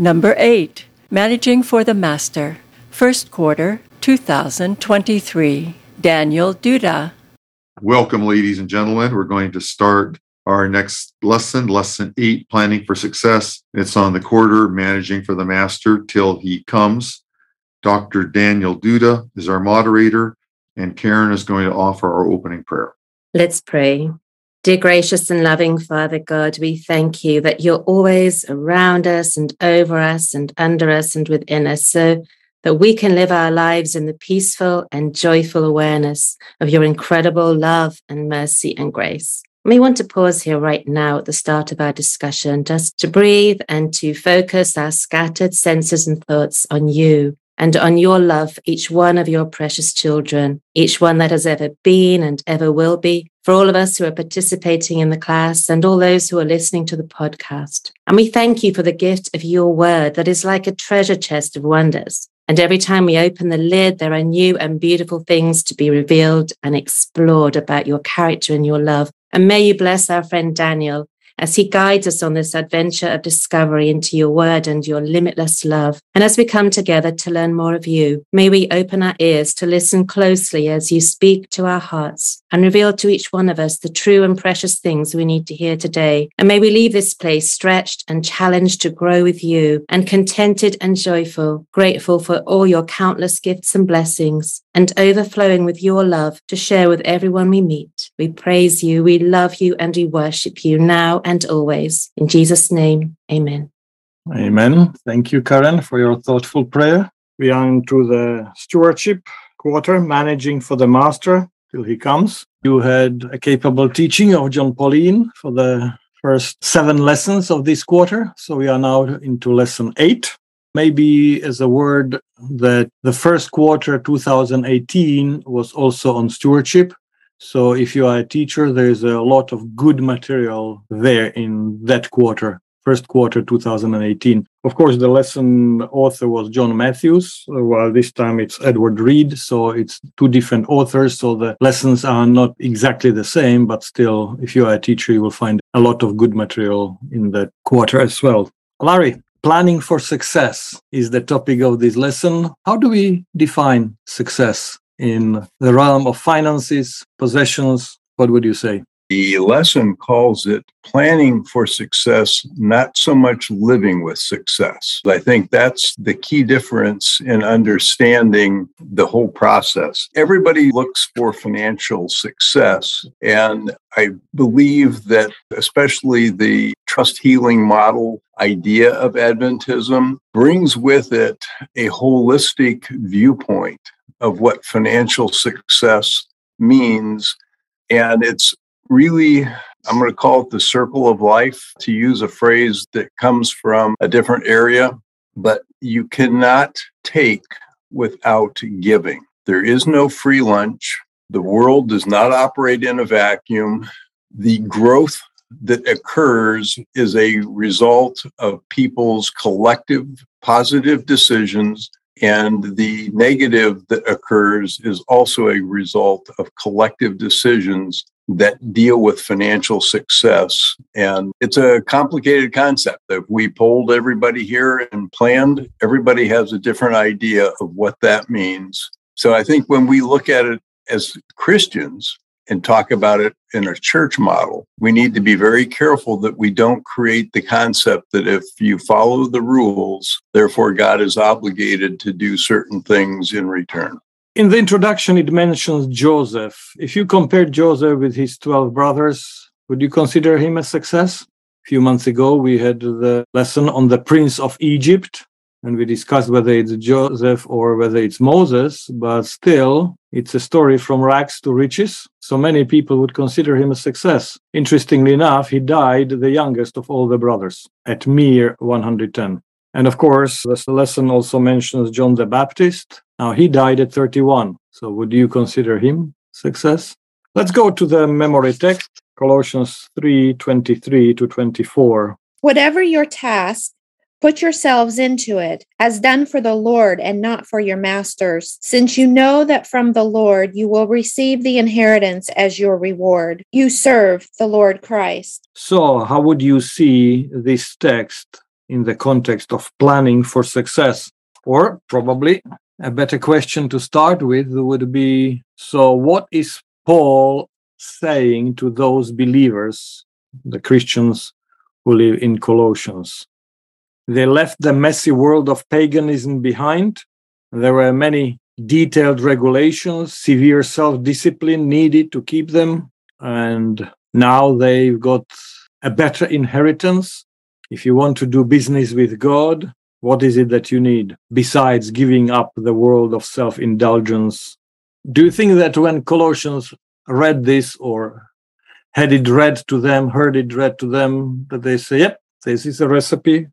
Number 8. Managing for the Master. First quarter 2023. Daniel Duda. Welcome, ladies and gentlemen. We're going to start our next lesson, lesson eight, planning for success. It's on the quarter, managing for the master till he comes. Dr. Daniel Duda is our moderator, and Karen is going to offer our opening prayer. Let's pray. Dear gracious and loving Father God, we thank you that you're always around us and over us and under us and within us so that we can live our lives in the peaceful and joyful awareness of your incredible love and mercy and grace. We want to pause here right now at the start of our discussion just to breathe and to focus our scattered senses and thoughts on you and on your love each one of your precious children, each one that has ever been and ever will be, for all of us who are participating in the class and all those who are listening to the podcast. And we thank you for the gift of your word that is like a treasure chest of wonders. And every time we open the lid, there are new and beautiful things to be revealed and explored about your character and your love. And may you bless our friend Daniel as he guides us on this adventure of discovery into your word and your limitless love. And as we come together to learn more of you, may we open our ears to listen closely as you speak to our hearts and reveal to each one of us the true and precious things we need to hear today. And may we leave this place stretched and challenged to grow with you and contented and joyful, grateful for all your countless gifts and blessings and overflowing with your love to share with everyone we meet. We praise you, we love you, and we worship you now and always. In Jesus' name, amen. Amen. Thank you, Karen, for your thoughtful prayer. We are into the stewardship quarter, managing for the master till he comes. You had a capable teaching of Jon Paulien for the first seven lessons of this quarter. So we are now into lesson eight maybe as a word that the first quarter 2018 was also on stewardship. So if you are a teacher, there's a lot of good material there in that quarter, first quarter 2018. Of course, the lesson author was John Matthews, while this time it's Edward Reid. So it's two different authors. So the lessons are not exactly the same, but still, if you are a teacher, you will find a lot of good material in that quarter as well. Larry, planning for success is the topic of this lesson. How do we define success in the realm of finances, possessions? What would you say? The lesson calls it planning for success, not so much living with success. I think that's the key difference in understanding the whole process. Everybody looks for financial success. And I believe that, especially the trust healing model idea of Adventism, brings with it a holistic viewpoint of what financial success means. And it's really, I'm going to call it the circle of life, to use a phrase that comes from a different area, but you cannot take without giving. There is no free lunch. The world does not operate in a vacuum. The growth that occurs is a result of people's collective positive decisions and the negative that occurs is also a result of collective decisions that deal with financial success. And it's a complicated concept. If we polled everybody here and planned, everybody has a different idea of what that means. So I think when we look at it as Christians and talk about it in a church model, we need to be very careful that we don't create the concept that if you follow the rules, therefore God is obligated to do certain things in return. In the introduction, it mentions Joseph. If you compare Joseph with his 12 brothers, would you consider him a success? A few months ago, we had the lesson on the Prince of Egypt, and we discussed whether it's Joseph or whether it's Moses, but still, it's a story from rags to riches. So many people would consider him a success. Interestingly enough, he died the youngest of all the brothers at mere 110. And of course, this lesson also mentions John the Baptist. Now, he died at 31. So, would you consider him success? Let's go to the memory text, Colossians 3 23 to 24. Whatever your task, put yourselves into it, as done for the Lord and not for your masters, since you know that from the Lord you will receive the inheritance as your reward. You serve the Lord Christ. So, how would you see this text in the context of planning for success. Or probably a better question to start with would be so, what is Paul saying to those believers, the Christians who live in Colossians? They left the messy world of paganism behind. There were many detailed regulations, severe self discipline needed to keep them. And now they've got a better inheritance. If you want to do business with God, what is it that you need besides giving up the world of self indulgence? Do you think that when Colossians read this or had it read to them, heard it read to them, that they say, yep, this is a recipe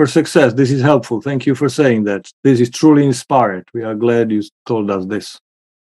for success. This is helpful. Thank you for saying that. This is truly inspired. We are glad you told us this.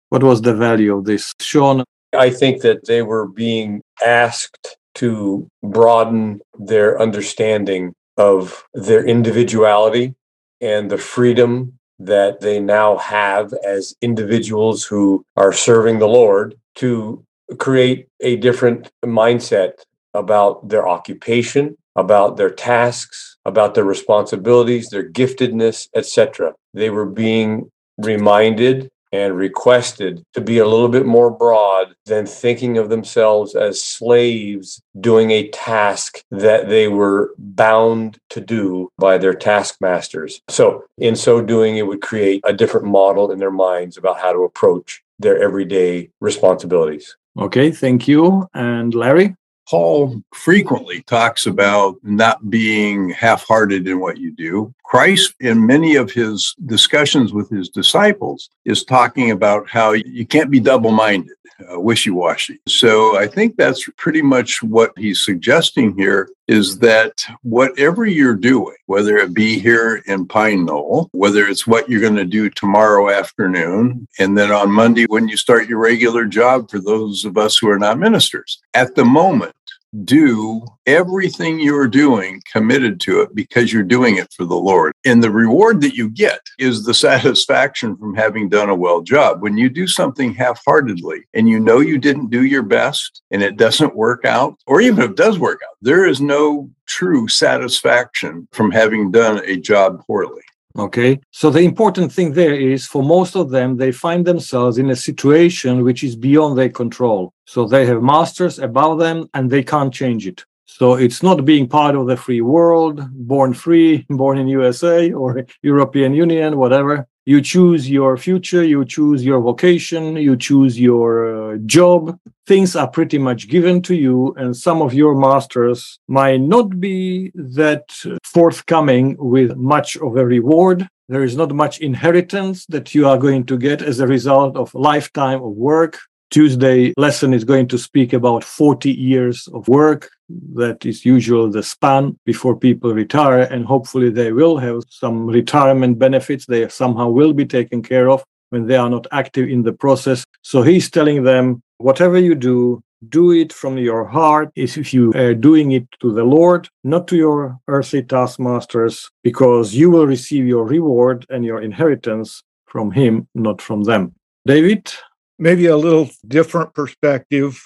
What was the value of this? Sean? I think that they were being asked to broaden their understanding of their individuality and the freedom that they now have as individuals who are serving the Lord to create a different mindset about their occupation, about their tasks, about their responsibilities, their giftedness, etc. They were being reminded and requested to be a little bit more broad than thinking of themselves as slaves doing a task that they were bound to do by their taskmasters. So, in so doing, it would create a different model in their minds about how to approach their everyday responsibilities. Okay, thank you. And Larry? Paul frequently talks about not being half hearted in what you do. Christ, in many of his discussions with his disciples, is talking about how you can't be double minded, uh, wishy washy. So I think that's pretty much what he's suggesting here is that whatever you're doing, whether it be here in Pine Knoll, whether it's what you're going to do tomorrow afternoon, and then on Monday when you start your regular job for those of us who are not ministers, at the moment, do everything you're doing committed to it because you're doing it for the Lord. And the reward that you get is the satisfaction from having done a well job. When you do something half heartedly and you know you didn't do your best and it doesn't work out, or even if it does work out, there is no true satisfaction from having done a job poorly. Okay. So the important thing there is for most of them, they find themselves in a situation which is beyond their control. So they have masters above them and they can't change it. So it's not being part of the free world, born free, born in USA or European Union, whatever. You choose your future, you choose your vocation, you choose your uh, job. Things are pretty much given to you, and some of your masters might not be that forthcoming with much of a reward. There is not much inheritance that you are going to get as a result of lifetime of work. Tuesday lesson is going to speak about 40 years of work. That is usually the span before people retire. And hopefully they will have some retirement benefits. They somehow will be taken care of when they are not active in the process. So he's telling them, whatever you do, do it from your heart if you are doing it to the Lord, not to your earthly taskmasters, because you will receive your reward and your inheritance from him, not from them. David? Maybe a little different perspective,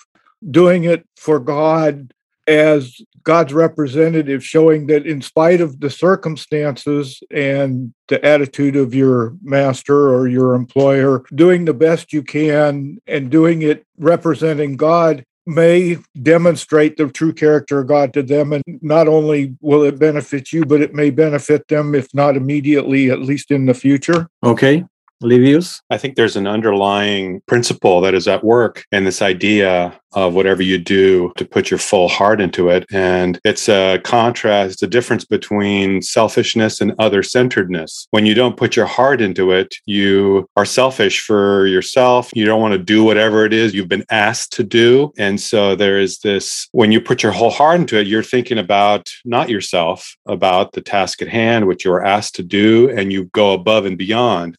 doing it for God as God's representative, showing that in spite of the circumstances and the attitude of your master or your employer, doing the best you can and doing it representing God may demonstrate the true character of God to them. And not only will it benefit you, but it may benefit them, if not immediately, at least in the future. Okay. Livius? I think there's an underlying principle that is at work in this idea of whatever you do to put your full heart into it. And it's a contrast, a difference between selfishness and other centeredness. When you don't put your heart into it, you are selfish for yourself. You don't want to do whatever it is you've been asked to do. And so there is this when you put your whole heart into it, you're thinking about not yourself, about the task at hand, which you're asked to do, and you go above and beyond.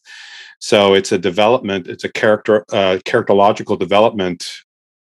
So it's a development, it's a character, uh, characterological development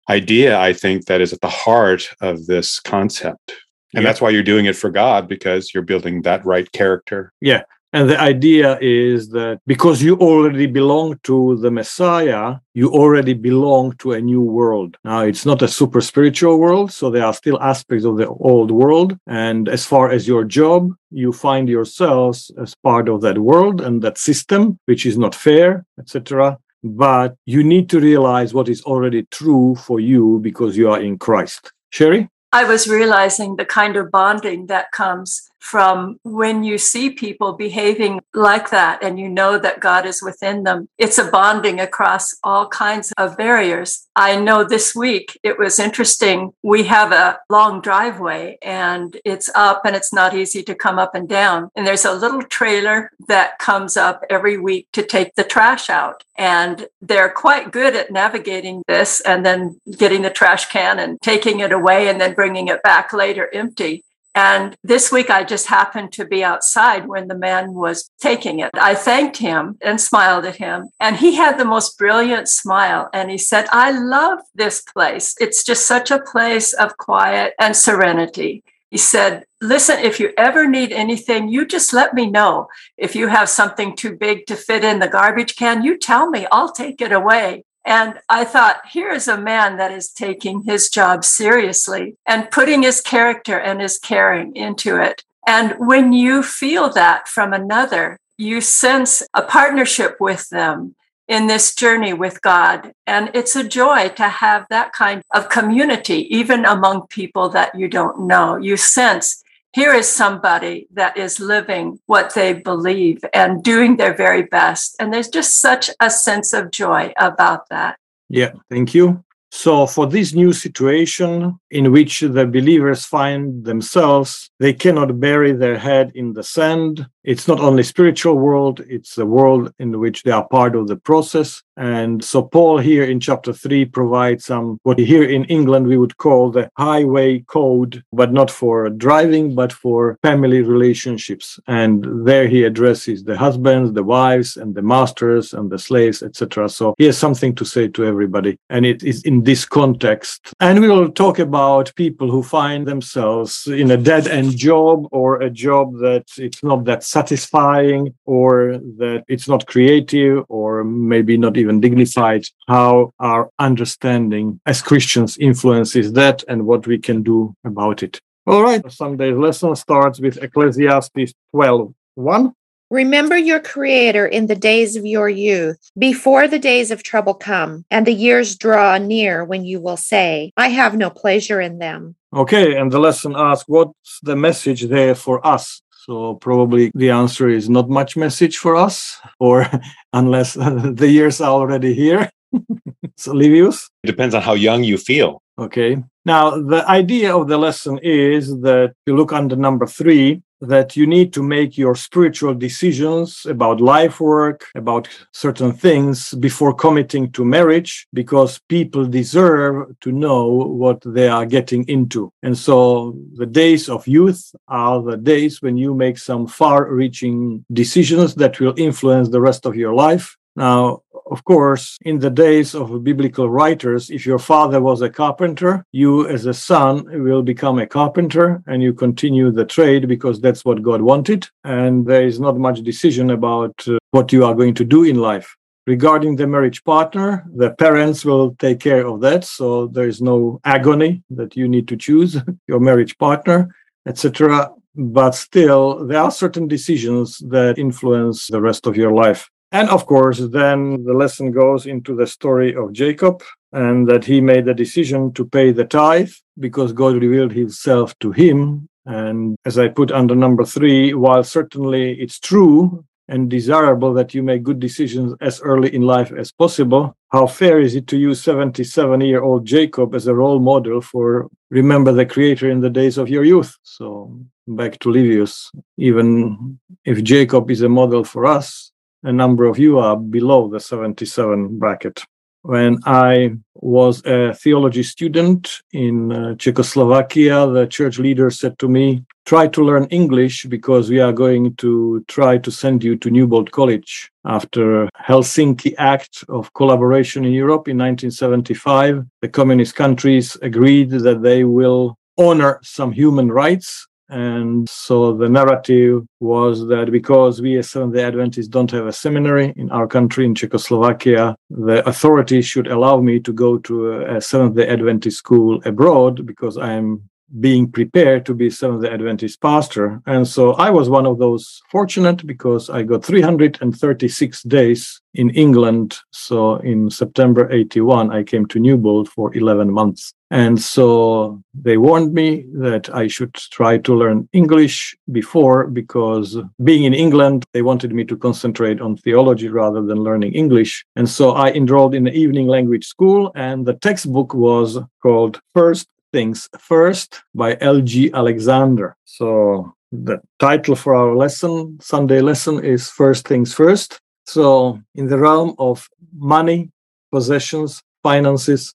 idea, I think, that is at the heart of this concept. And yeah. that's why you're doing it for God because you're building that right character. Yeah. And the idea is that because you already belong to the Messiah, you already belong to a new world. Now, it's not a super spiritual world, so there are still aspects of the old world. And as far as your job, you find yourselves as part of that world and that system, which is not fair, etc. But you need to realize what is already true for you because you are in Christ. Sherry? I was realizing the kind of bonding that comes from when you see people behaving like that and you know that God is within them. It's a bonding across all kinds of barriers. I know this week it was interesting. We have a long driveway and it's up and it's not easy to come up and down. And there's a little trailer that comes up every week to take the trash out. And they're quite good at navigating this and then getting the trash can and taking it away and then bringing it back later empty. And this week I just happened to be outside when the man was taking it. I thanked him and smiled at him. And he had the most brilliant smile. And he said, I love this place. It's just such a place of quiet and serenity. He said, Listen, if you ever need anything, you just let me know. If you have something too big to fit in the garbage can, you tell me, I'll take it away. And I thought, here is a man that is taking his job seriously and putting his character and his caring into it. And when you feel that from another, you sense a partnership with them in this journey with God. And it's a joy to have that kind of community, even among people that you don't know. You sense here is somebody that is living what they believe and doing their very best. And there's just such a sense of joy about that. Yeah, thank you. So, for this new situation in which the believers find themselves, they cannot bury their head in the sand. It's not only spiritual world, it's the world in which they are part of the process. And so Paul here in chapter 3 provides some what here in England we would call the highway code, but not for driving, but for family relationships. And there he addresses the husbands, the wives, and the masters and the slaves, etc. So he has something to say to everybody. And it is in this context. And we will talk about people who find themselves in a dead end job or a job that it's not that satisfying or that it's not creative or maybe not even dignified, how our understanding as Christians influences that and what we can do about it. All right, Sunday's lesson starts with Ecclesiastes 12 1. Remember your Creator in the days of your youth, before the days of trouble come, and the years draw near when you will say, I have no pleasure in them. Okay, and the lesson asks, What's the message there for us? So probably the answer is not much message for us, or unless the years are already here. so Livius? It depends on how young you feel. Okay. Now the idea of the lesson is that you look under number three, that you need to make your spiritual decisions about life work, about certain things before committing to marriage, because people deserve to know what they are getting into. And so the days of youth are the days when you make some far reaching decisions that will influence the rest of your life. Now, of course, in the days of biblical writers, if your father was a carpenter, you as a son will become a carpenter and you continue the trade because that's what God wanted. And there is not much decision about uh, what you are going to do in life. Regarding the marriage partner, the parents will take care of that. So there is no agony that you need to choose your marriage partner, etc. But still, there are certain decisions that influence the rest of your life. And of course, then the lesson goes into the story of Jacob and that he made the decision to pay the tithe because God revealed himself to him. And as I put under number three, while certainly it's true and desirable that you make good decisions as early in life as possible, how fair is it to use 77 year old Jacob as a role model for remember the creator in the days of your youth? So back to Livius, even if Jacob is a model for us, a number of you are below the 77 bracket. When I was a theology student in uh, Czechoslovakia, the church leader said to me, Try to learn English because we are going to try to send you to Newbold College. After Helsinki Act of Collaboration in Europe in 1975, the communist countries agreed that they will honor some human rights And so the narrative was that because we as Seventh day Adventists don't have a seminary in our country, in Czechoslovakia, the authorities should allow me to go to a Seventh day Adventist school abroad because I am being prepared to be some of the Adventist pastor. And so I was one of those fortunate because I got 336 days in England. So in September 81, I came to Newbold for 11 months. And so they warned me that I should try to learn English before because being in England, they wanted me to concentrate on theology rather than learning English. And so I enrolled in the evening language school and the textbook was called First Things First by L.G. Alexander. So the title for our lesson, Sunday lesson, is First Things First. So, in the realm of money, possessions, finances,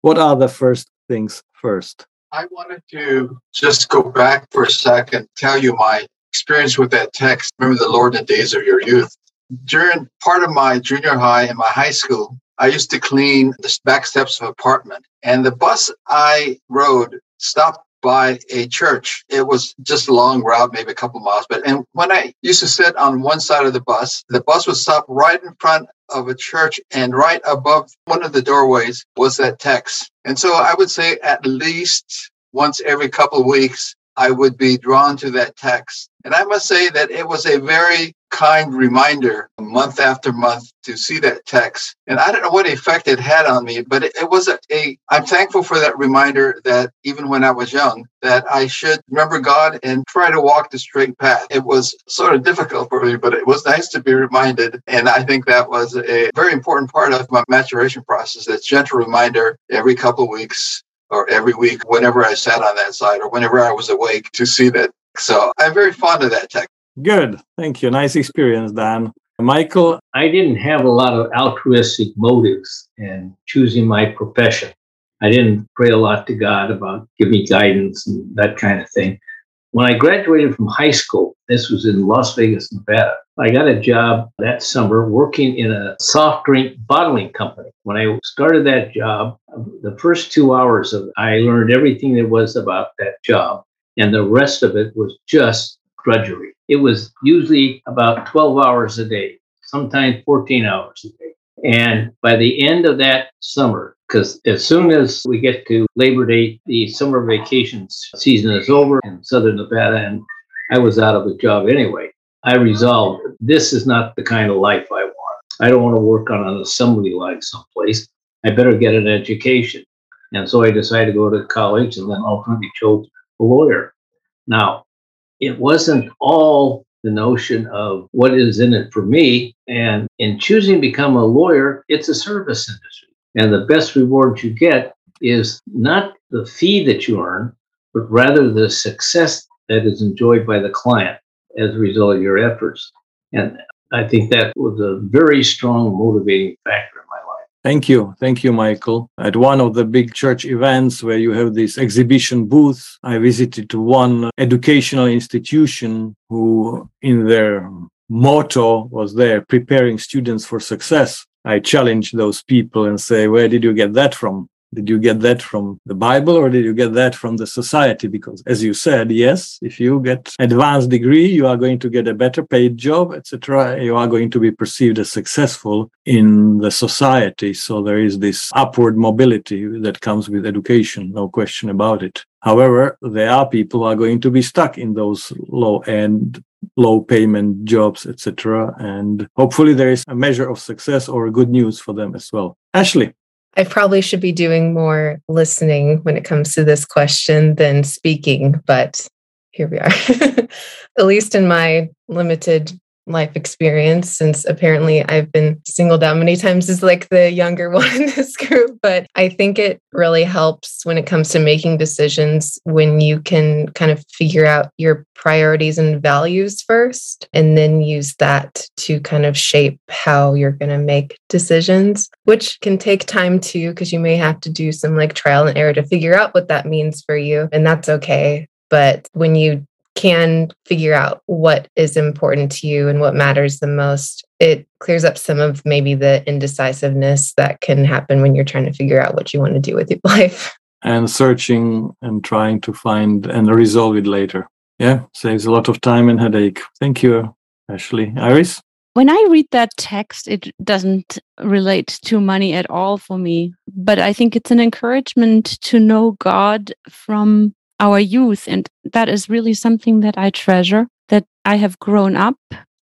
what are the first things first? I wanted to just go back for a second, tell you my experience with that text. Remember the Lord in the days of your youth. During part of my junior high and my high school, I used to clean the back steps of an apartment. And the bus I rode stopped by a church. It was just a long route, maybe a couple miles. But and when I used to sit on one side of the bus, the bus would stop right in front of a church, and right above one of the doorways was that text. And so I would say at least once every couple of weeks, I would be drawn to that text. And I must say that it was a very kind reminder month after month to see that text. And I don't know what effect it had on me, but it, it was a, a, I'm thankful for that reminder that even when I was young, that I should remember God and try to walk the straight path. It was sort of difficult for me, but it was nice to be reminded. And I think that was a very important part of my maturation process, that gentle reminder every couple of weeks or every week, whenever I sat on that side or whenever I was awake to see that. So I'm very fond of that text. Good. Thank you. Nice experience, Dan. Michael? I didn't have a lot of altruistic motives in choosing my profession. I didn't pray a lot to God about give me guidance and that kind of thing. When I graduated from high school, this was in Las Vegas, Nevada, I got a job that summer working in a soft drink bottling company. When I started that job, the first two hours of it, I learned everything there was about that job. And the rest of it was just drudgery. It was usually about 12 hours a day, sometimes 14 hours a day. And by the end of that summer, because as soon as we get to Labor Day, the summer vacation season is over in Southern Nevada, and I was out of a job anyway. I resolved this is not the kind of life I want. I don't want to work on an assembly line someplace. I better get an education. And so I decided to go to college and then ultimately chose a lawyer. Now, it wasn't all the notion of what is in it for me. And in choosing to become a lawyer, it's a service industry. And the best reward you get is not the fee that you earn, but rather the success that is enjoyed by the client as a result of your efforts. And I think that was a very strong motivating factor Thank you. Thank you, Michael. At one of the big church events where you have this exhibition booth, I visited one educational institution who, in their motto, was there preparing students for success. I challenge those people and say, Where did you get that from? Did you get that from the Bible or did you get that from the society? Because as you said, yes, if you get advanced degree, you are going to get a better paid job, etc. You are going to be perceived as successful in the society. So there is this upward mobility that comes with education, no question about it. However, there are people who are going to be stuck in those low end low payment jobs, etc. And hopefully there is a measure of success or good news for them as well. Ashley. I probably should be doing more listening when it comes to this question than speaking, but here we are. At least in my limited life experience since apparently I've been singled out many times as like the younger one in this group. But I think it really helps when it comes to making decisions when you can kind of figure out your priorities and values first and then use that to kind of shape how you're going to make decisions, which can take time too, because you may have to do some like trial and error to figure out what that means for you. And that's okay. But when you can figure out what is important to you and what matters the most, it clears up some of maybe the indecisiveness that can happen when you're trying to figure out what you want to do with your life. And searching and trying to find and resolve it later. Yeah, saves a lot of time and headache. Thank you, Ashley. Iris? When I read that text, it doesn't relate to money at all for me, but I think it's an encouragement to know God from our youth. And that is really something that I treasure, that I have grown up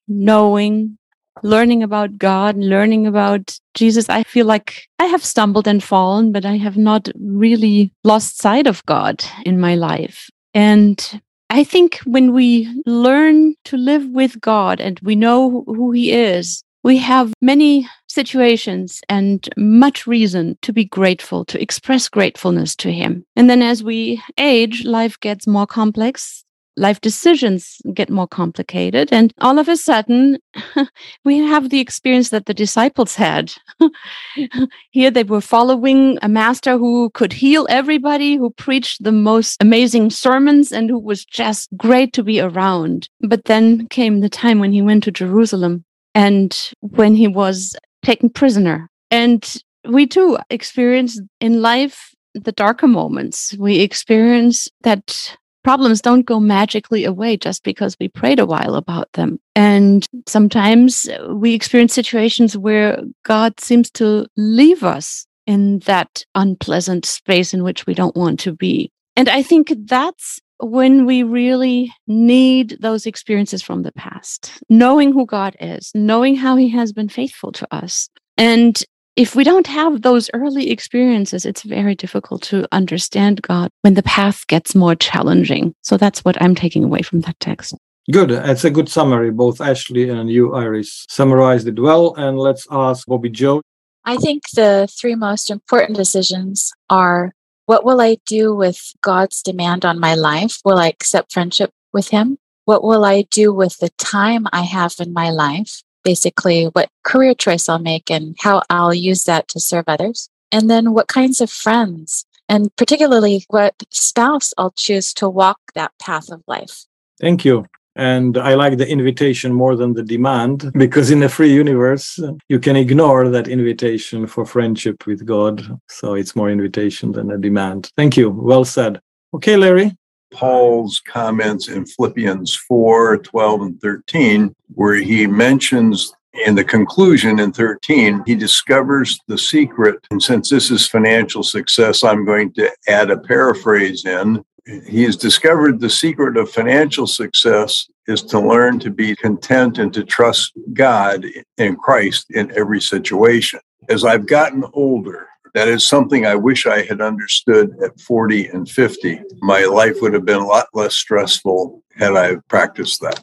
knowing, learning about God, learning about Jesus. I feel like I have stumbled and fallen, but I have not really lost sight of God in my life. And I think when we learn to live with God and we know who He is, we have many situations and much reason to be grateful, to express gratefulness to Him. And then as we age, life gets more complex life decisions get more complicated. And all of a sudden, we have the experience that the disciples had. Here they were following a master who could heal everybody, who preached the most amazing sermons, and who was just great to be around. But then came the time when he went to Jerusalem and when he was taken prisoner. And we too experience in life the darker moments. We experience that problems don't go magically away just because we prayed a while about them. And sometimes we experience situations where God seems to leave us in that unpleasant space in which we don't want to be. And I think that's when we really need those experiences from the past, knowing who God is, knowing how he has been faithful to us. And if we don't have those early experiences, it's very difficult to understand God when the path gets more challenging. So that's what I'm taking away from that text. Good. It's a good summary. Both Ashley and you, Iris, summarized it well. And let's ask Bobby Joe. I think the three most important decisions are what will I do with God's demand on my life? Will I accept friendship with Him? What will I do with the time I have in my life? basically what career choice I'll make and how I'll use that to serve others. And then what kinds of friends and particularly what spouse I'll choose to walk that path of life. Thank you. And I like the invitation more than the demand because in a free universe, you can ignore that invitation for friendship with God. So it's more invitation than a demand. Thank you. Well said. Okay, Larry. Paul's comments in Philippians 4 12 and 13, where he mentions in the conclusion in 13, he discovers the secret. And since this is financial success, I'm going to add a paraphrase in. He has discovered the secret of financial success is to learn to be content and to trust God in Christ in every situation. As I've gotten older, that is something I wish I had understood at 40 and 50. My life would have been a lot less stressful had I practiced that.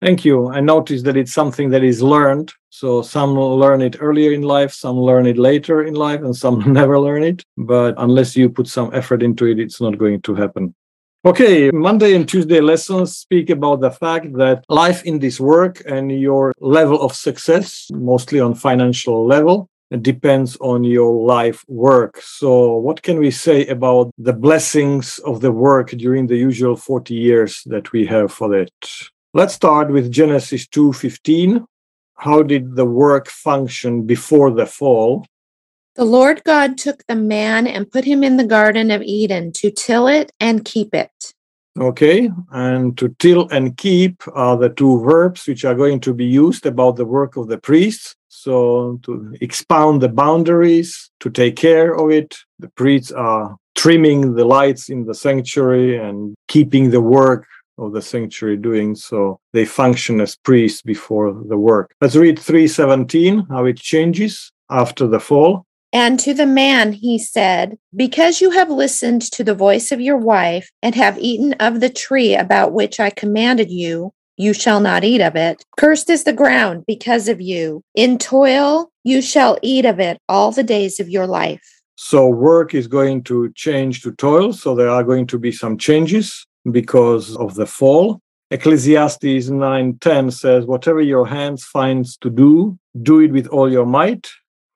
Thank you. I noticed that it's something that is learned. So some learn it earlier in life, some learn it later in life, and some never learn it. But unless you put some effort into it, it's not going to happen. Okay, Monday and Tuesday lessons speak about the fact that life in this work and your level of success, mostly on financial level, depends on your life work. So, what can we say about the blessings of the work during the usual 40 years that we have for it? Let's start with Genesis 2:15. How did the work function before the fall? The Lord God took the man and put him in the garden of Eden to till it and keep it. Okay, and to till and keep are the two verbs which are going to be used about the work of the priests. So, to expound the boundaries, to take care of it, the priests are trimming the lights in the sanctuary and keeping the work of the sanctuary doing so they function as priests before the work let's read 317 how it changes after the fall and to the man he said, Because you have listened to the voice of your wife and have eaten of the tree about which I commanded you, you shall not eat of it. Cursed is the ground because of you. In toil you shall eat of it all the days of your life. So work is going to change to toil. So there are going to be some changes because of the fall. Ecclesiastes 9:10 says, Whatever your hands finds to do, do it with all your might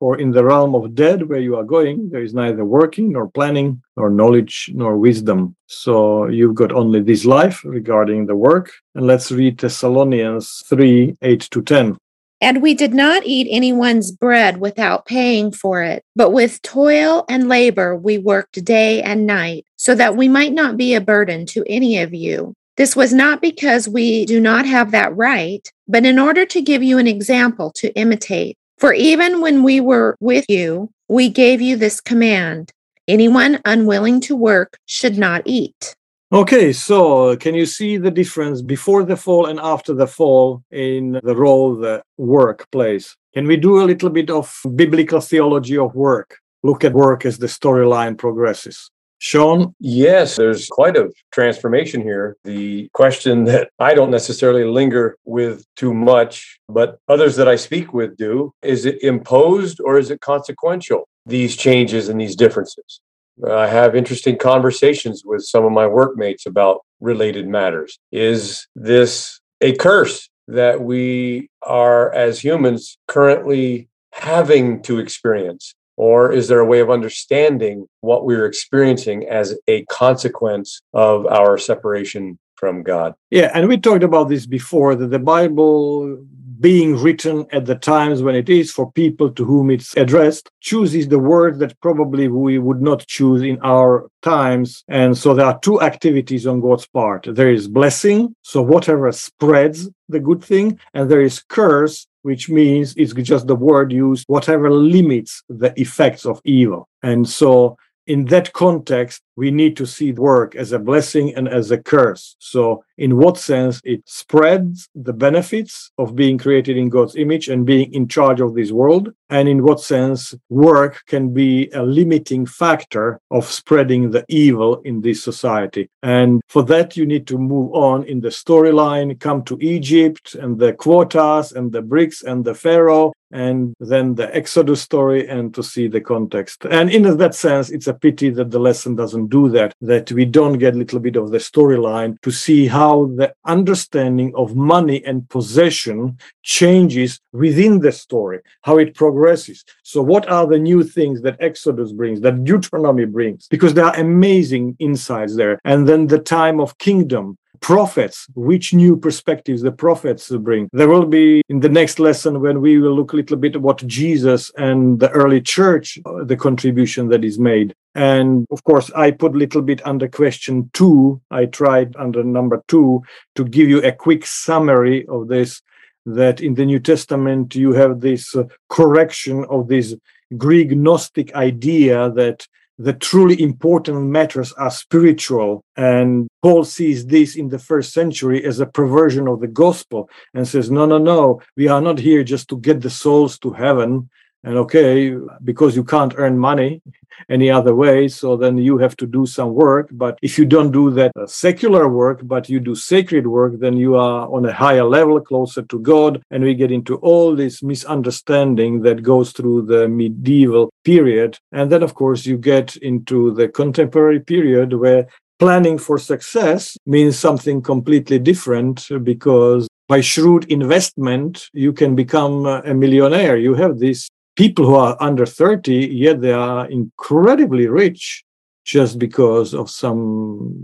or in the realm of dead where you are going, there is neither working nor planning nor knowledge nor wisdom. So you've got only this life regarding the work. And let's read Thessalonians 3 8 to 10. And we did not eat anyone's bread without paying for it, but with toil and labor we worked day and night, so that we might not be a burden to any of you. This was not because we do not have that right, but in order to give you an example to imitate. For even when we were with you, we gave you this command anyone unwilling to work should not eat. Okay, so uh, can you see the difference before the fall and after the fall in the role the work plays? Can we do a little bit of biblical theology of work? Look at work as the storyline progresses. Sean? Yes, there's quite a transformation here. The question that I don't necessarily linger with too much, but others that I speak with do is it imposed or is it consequential? These changes and these differences. I have interesting conversations with some of my workmates about related matters. Is this a curse that we are, as humans, currently having to experience? Or is there a way of understanding what we're experiencing as a consequence of our separation from God? Yeah, and we talked about this before that the Bible being written at the times when it is for people to whom it's addressed chooses the word that probably we would not choose in our times. And so there are two activities on god's part. There is blessing so whatever spreads the good thing and there is curse which means it's just the word used whatever limits the effects of evil. And so in that context, we need to see work as a blessing and as a curse. So, in what sense it spreads the benefits of being created in God's image and being in charge of this world, and in what sense work can be a limiting factor of spreading the evil in this society. And for that, you need to move on in the storyline, come to Egypt and the quotas and the bricks and the Pharaoh and then the Exodus story and to see the context. And in that sense, it's a pity that the lesson doesn't do that, that we don't get a little bit of the storyline to see how the understanding of money and possession changes within the story, how it progresses. So, what are the new things that Exodus brings, that Deuteronomy brings? Because there are amazing insights there. And then the time of kingdom, prophets, which new perspectives the prophets bring. There will be in the next lesson when we will look a little bit what Jesus and the early church, uh, the contribution that is made. And of course, I put a little bit under question two. I tried under number two to give you a quick summary of this. That in the New Testament, you have this uh, correction of this Greek Gnostic idea that the truly important matters are spiritual. And Paul sees this in the first century as a perversion of the gospel and says, no, no, no, we are not here just to get the souls to heaven. And okay, because you can't earn money any other way, so then you have to do some work. But if you don't do that uh, secular work, but you do sacred work, then you are on a higher level, closer to God. And we get into all this misunderstanding that goes through the medieval period. And then, of course, you get into the contemporary period where planning for success means something completely different because by shrewd investment, you can become a millionaire. You have this people who are under 30, yet they are incredibly rich just because of some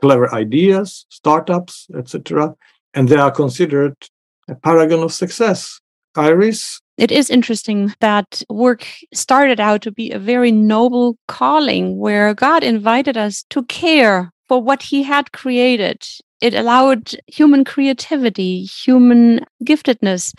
clever ideas, startups, etc. And they are considered a paragon of success. Iris? It is interesting that work started out to be a very noble calling where God invited us to care for what He had created. It allowed human creativity, human giftedness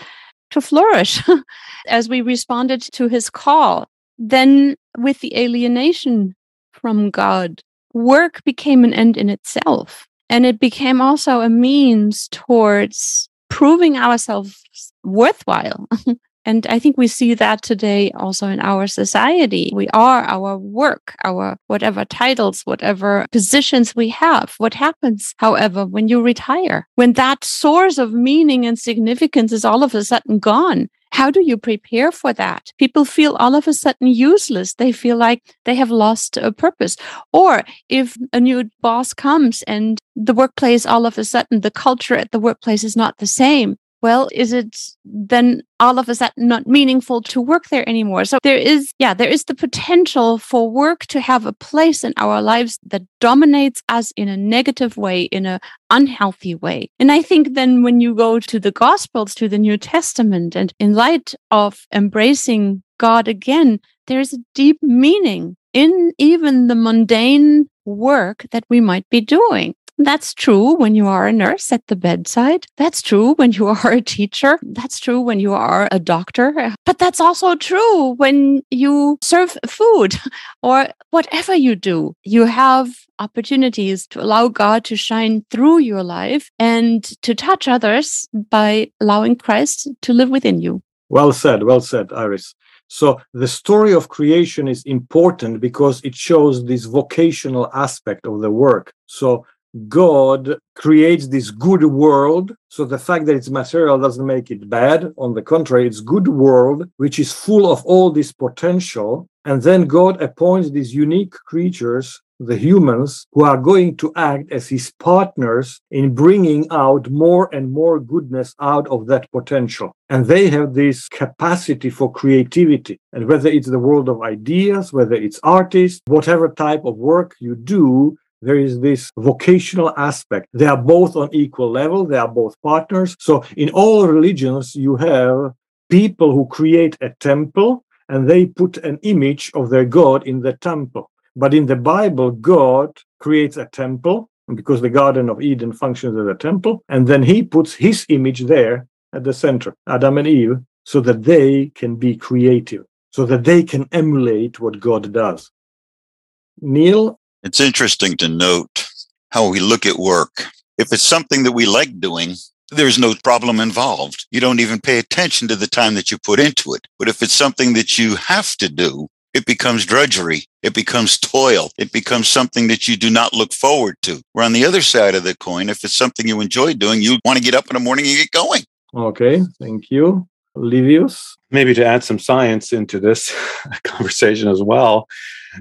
to flourish as we responded to his call. Then, with the alienation from God, work became an end in itself. And it became also a means towards proving ourselves worthwhile And I think we see that today also in our society. We are our work, our whatever titles, whatever positions we have. What happens, however, when you retire? When that source of meaning and significance is all of a sudden gone, how do you prepare for that? People feel all of a sudden useless. They feel like they have lost a purpose. Or if a new boss comes and the workplace all of a sudden, the culture at the workplace is not the same, well, is it then all of a sudden not meaningful to work there anymore? So there is, yeah, there is the potential for work to have a place in our lives that dominates us in a negative way, in an unhealthy way. And I think then when you go to the Gospels, to the New Testament, and in light of embracing God again, there is a deep meaning in even the mundane work that we might be doing. That's true when you are a nurse at the bedside. That's true when you are a teacher. That's true when you are a doctor. But that's also true when you serve food or whatever you do. You have opportunities to allow God to shine through your life and to touch others by allowing Christ to live within you. Well said, well said, Iris. So the story of creation is important because it shows this vocational aspect of the work. So God creates this good world. So the fact that it's material doesn't make it bad. On the contrary, it's good world, which is full of all this potential. And then God appoints these unique creatures the humans who are going to act as his partners in bringing out more and more goodness out of that potential. And they have this capacity for creativity. And whether it's the world of ideas, whether it's artists, whatever type of work you do, there is this vocational aspect. They are both on equal level. They are both partners. So in all religions, you have people who create a temple and they put an image of their God in the temple. But in the Bible, God creates a temple because the Garden of Eden functions as a temple. And then he puts his image there at the center, Adam and Eve, so that they can be creative, so that they can emulate what God does. Neil? It's interesting to note how we look at work. If it's something that we like doing, there's no problem involved. You don't even pay attention to the time that you put into it. But if it's something that you have to do, it becomes drudgery. It becomes toil. It becomes something that you do not look forward to. We're on the other side of the coin, if it's something you enjoy doing, you want to get up in the morning and get going. Okay, thank you. Livius? Maybe to add some science into this conversation as well,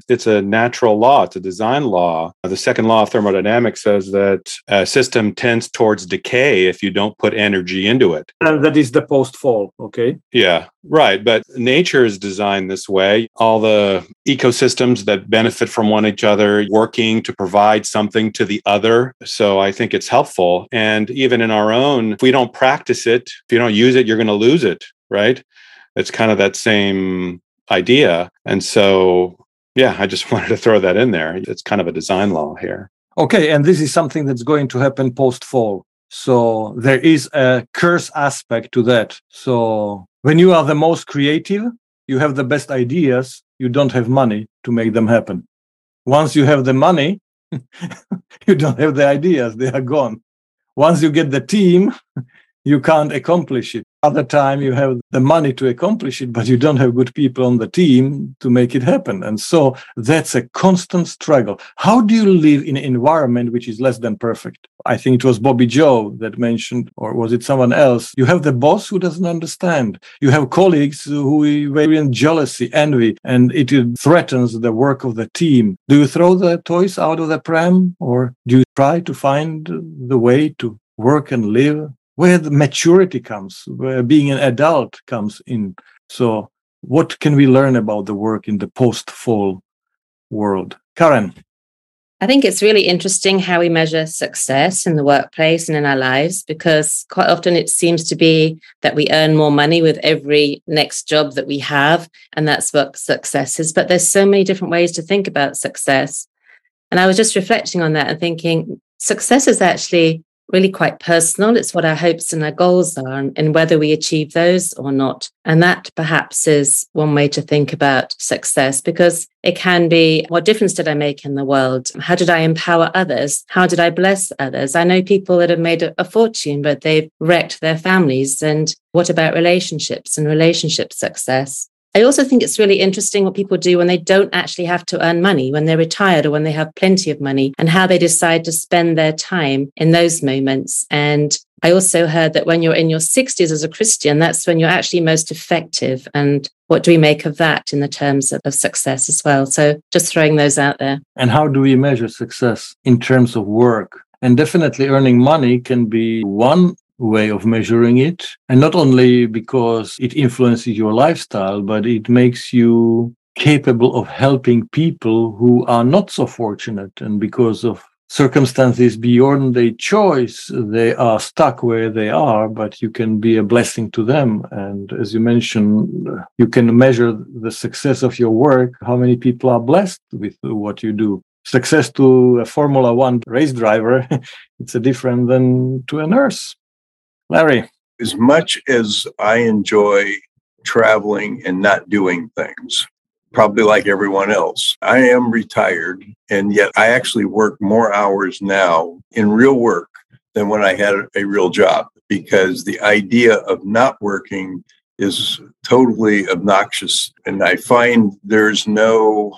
it's a natural law, it's a design law. The second law of thermodynamics says that a system tends towards decay if you don't put energy into it. And that is the post fall, okay? Yeah, right. But nature is designed this way. All the ecosystems that benefit from one each other working to provide something to the other. So I think it's helpful. And even in our own, if we don't practice it, if you don't use it, you're going to lose it, right? It's kind of that same idea. And so yeah, I just wanted to throw that in there. It's kind of a design law here. Okay, and this is something that's going to happen post fall. So there is a curse aspect to that. So when you are the most creative, you have the best ideas, you don't have money to make them happen. Once you have the money, you don't have the ideas, they are gone. Once you get the team, you can't accomplish it. Other time you have the money to accomplish it, but you don't have good people on the team to make it happen. And so that's a constant struggle. How do you live in an environment which is less than perfect? I think it was Bobby Joe that mentioned, or was it someone else? You have the boss who doesn't understand. You have colleagues who experience jealousy, envy, and it threatens the work of the team. Do you throw the toys out of the pram or do you try to find the way to work and live where the maturity comes, where being an adult comes in. So, what can we learn about the work in the post fall world? Karen. I think it's really interesting how we measure success in the workplace and in our lives because quite often it seems to be that we earn more money with every next job that we have. And that's what success is. But there's so many different ways to think about success. And I was just reflecting on that and thinking success is actually really quite personal. It's what our hopes and our goals are and, and, whether we achieve those or not. And that perhaps is one way to think about success because it can be what difference did I make in the world? How did I empower others? How did I bless others? I know people that have made a, a fortune, but they've wrecked their families. And what about relationships and relationship success? I also think it's really interesting what people do when they don't actually have to earn money, when they're retired or when they have plenty of money, and how they decide to spend their time in those moments. And I also heard that when you're in your 60s as a Christian, that's when you're actually most effective. And what do we make of that in the terms of, of success as well? So just throwing those out there. And how do we measure success in terms of work? And definitely earning money can be one way of measuring it. And not only because it influences your lifestyle, but it makes you capable of helping people who are not so fortunate. And because of circumstances beyond their choice, they are stuck where they are, but you can be a blessing to them. And as you mentioned, you can measure the success of your work, how many people are blessed with what you do. success to a Formula One race driver, it's a different than to a nurse. Larry. As much as I enjoy traveling and not doing things, probably like everyone else, I am retired. And yet I actually work more hours now in real work than when I had a real job because the idea of not working is totally obnoxious. And I find there's no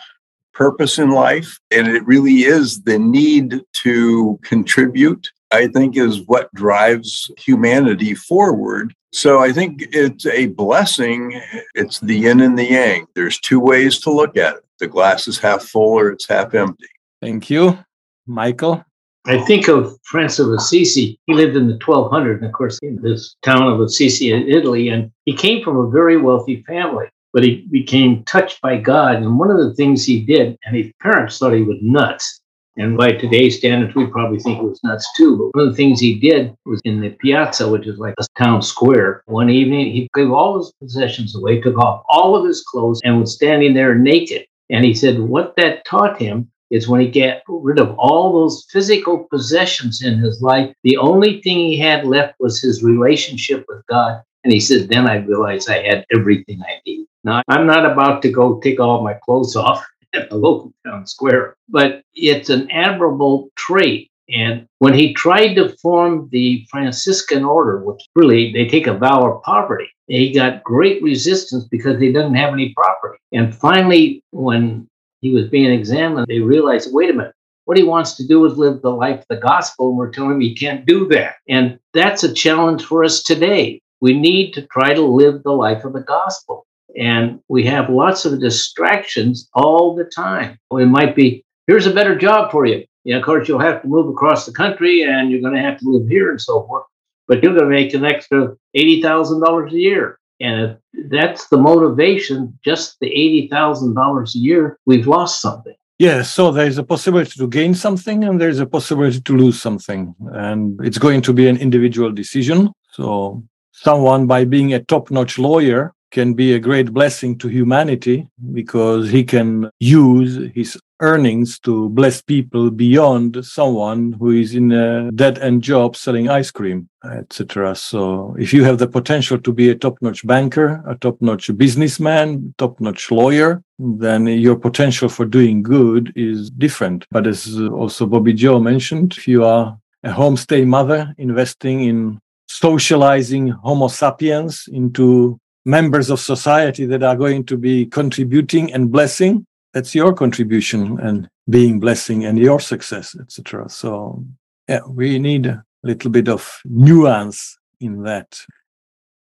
purpose in life. And it really is the need to contribute, I think, is what drives humanity forward. So I think it's a blessing. It's the yin and the yang. There's two ways to look at it the glass is half full or it's half empty. Thank you. Michael? I think of Francis of Assisi. He lived in the 1200s, and of course, in this town of Assisi in Italy, and he came from a very wealthy family, but he became touched by God. And one of the things he did, and his parents thought he was nuts. And by today's standards, we probably think it was nuts too. But one of the things he did was in the piazza, which is like a town square, one evening, he gave all his possessions away, took off all of his clothes, and was standing there naked. And he said what that taught him is when he got rid of all those physical possessions in his life, the only thing he had left was his relationship with God. And he said, Then I realized I had everything I need. Now, I'm not about to go take all my clothes off at the local town square, but it's an admirable trait. And when he tried to form the Franciscan order, which really they take a vow of poverty, he got great resistance because they didn't have any property. And finally, when he was being examined, they realized, wait a minute, what he wants to do is live the life of the gospel, and we're telling him he can't do that. And that's a challenge for us today. We need to try to live the life of the gospel. And we have lots of distractions all the time. It might be, here's a better job for you. Know, of course, you'll have to move across the country and you're going to have to live here and so forth, but you're going to make an extra $80,000 a year. And if that's the motivation, just the $80,000 a year, we've lost something. Yeah, so there's a possibility to gain something and there's a possibility to lose something. And it's going to be an individual decision. So, someone by being a top notch lawyer can be a great blessing to humanity because he can use his earnings to bless people beyond someone who is in a dead end job selling ice cream etc so if you have the potential to be a top-notch banker a top-notch businessman top-notch lawyer then your potential for doing good is different. But as also bobby joe mentioned if you are a homestay mother investing in socializing homo sapiens into members of society that are going to be contributing and blessing. That's your contribution and being blessing and your success etc so yeah we need a little bit of nuance in that.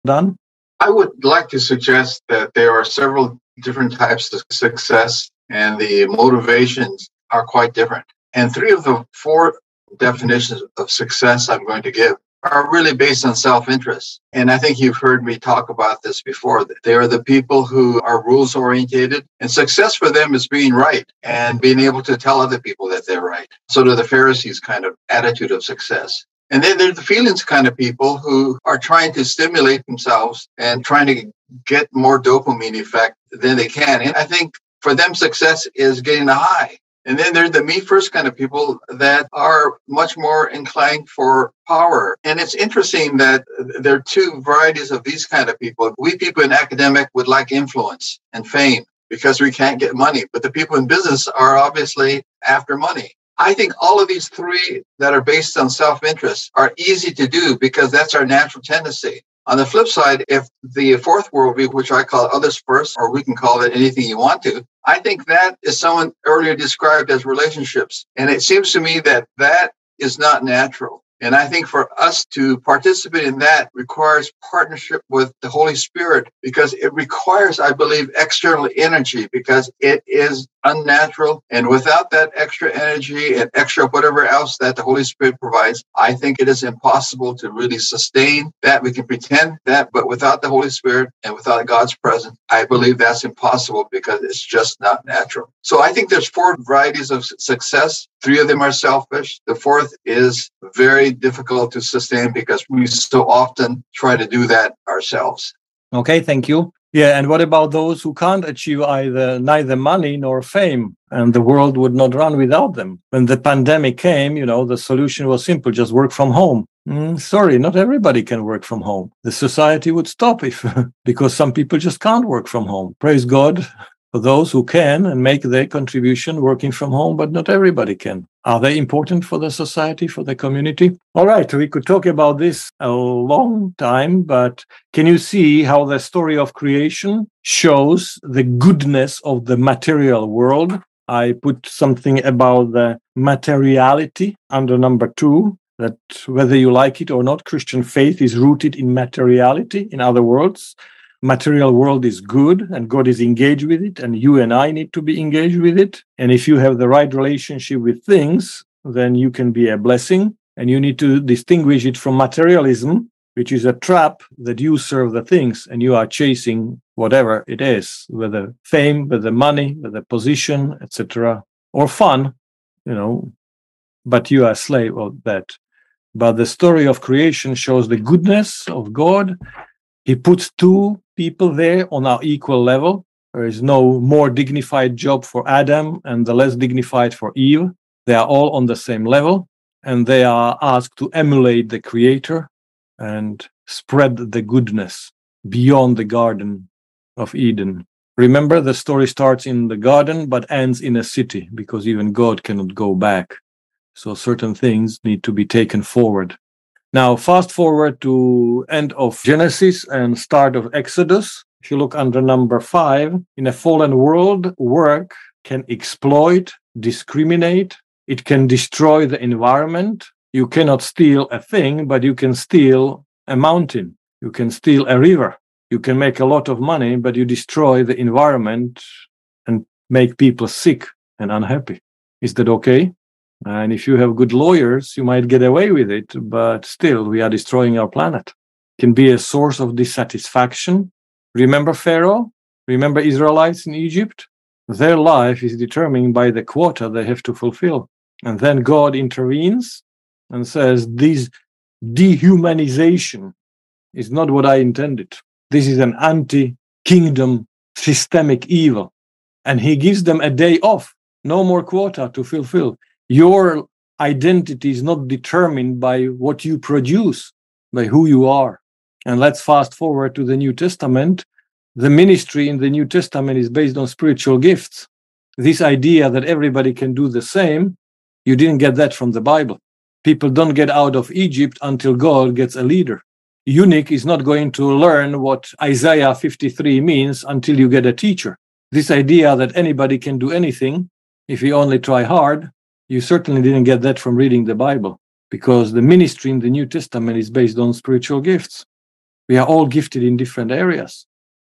Done i would like to suggest that there are several different types of success and the motivations are quite different. And three of the four definitions of success i'm going to give are really based on self interest. And I think you've heard me talk about this before. They are the people who are rules orientated, and success for them is being right and being able to tell other people that they're right. Sort of the Pharisees kind of attitude of success. And then there's the feelings kind of people who are trying to stimulate themselves and trying to get more dopamine effect than they can. And I think for them, success is getting a high. And then there's the me first kind of people that are much more inclined for power. And it's interesting that there are two varieties of these kind of people. We people in academic would like influence and fame because we can't get money, but the people in business are obviously after money. I think all of these three that are based on self interest are easy to do because that's our natural tendency. On the flip side, if the fourth worldview, which I call others first, or we can call it anything you want to, I think that is someone earlier described as relationships. And it seems to me that that is not natural. And I think for us to participate in that requires partnership with the Holy Spirit because it requires, I believe, external energy because it is unnatural. And without that extra energy and extra whatever else that the Holy Spirit provides, I think it is impossible to really sustain that. We can pretend that, but without the Holy Spirit and without God's presence, I believe that's impossible because it's just not natural. So I think there's four varieties of success. Three of them are selfish. The fourth is very difficult to sustain because we so often try to do that ourselves. Okay, thank you. Yeah, and what about those who can't achieve either neither money nor fame? And the world would not run without them. When the pandemic came, you know, the solution was simple: just work from home. Mm, sorry, not everybody can work from home. The society would stop if because some people just can't work from home. Praise God for those who can and make their contribution working from home, but not everybody can. Are they important for the society, for the community? All right, we could talk about this a long time, but can you see how the story of creation shows the goodness of the material world? I put something about the materiality under number two, that whether you like it or not, Christian faith is rooted in materiality. In other words, material world is good and God is engaged with it, and you and I need to be engaged with it. And if you have the right relationship with things, then you can be a blessing. And you need to distinguish it from materialism, which is a trap that you serve the things and you are chasing whatever it is, whether fame, whether money, whether position, etc., or fun, you know, but you are a slave of that. But the story of creation shows the goodness of God. He puts two people there on our equal level. There is no more dignified job for Adam and the less dignified for Eve. They are all on the same level and they are asked to emulate the Creator and spread the goodness beyond the Garden of Eden. Remember, the story starts in the garden but ends in a city because even God cannot go back. So certain things need to be taken forward. Now, fast forward to end of Genesis and start of Exodus. If you look under number five, in a fallen world, work can exploit, discriminate. It can destroy the environment. You cannot steal a thing, but you can steal a mountain. You can steal a river. You can make a lot of money, but you destroy the environment and make people sick and unhappy. Is that okay? And if you have good lawyers, you might get away with it, but still, we are destroying our planet. It can be a source of dissatisfaction. Remember Pharaoh? Remember Israelites in Egypt? Their life is determined by the quota they have to fulfill. And then God intervenes and says, This dehumanization is not what I intended. This is an anti kingdom systemic evil. And he gives them a day off, no more quota to fulfill your identity is not determined by what you produce, by who you are. And let's fast forward to the New Testament. The ministry in the New Testament is based on spiritual gifts. This idea that everybody can do the same, you didn't get that from the Bible. People don't get out of Egypt until God gets a leader. Eunuch is not going to learn what Isaiah 53 means until you get a teacher. This idea that anybody can do anything if you only try hard you certainly didn't get that from reading the Bible because the ministry in the New Testament is based on spiritual gifts. We are all gifted in different areas.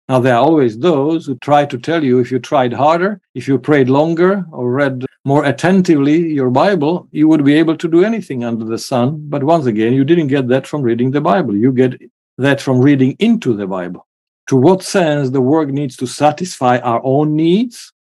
Now, there are always those who try to tell you if you tried harder, if you prayed longer or read more attentively your Bible, you would be able to do anything under the sun. But once again, you didn't get that from reading the Bible. You get that from reading into the Bible. To what sense the work needs to satisfy our own needs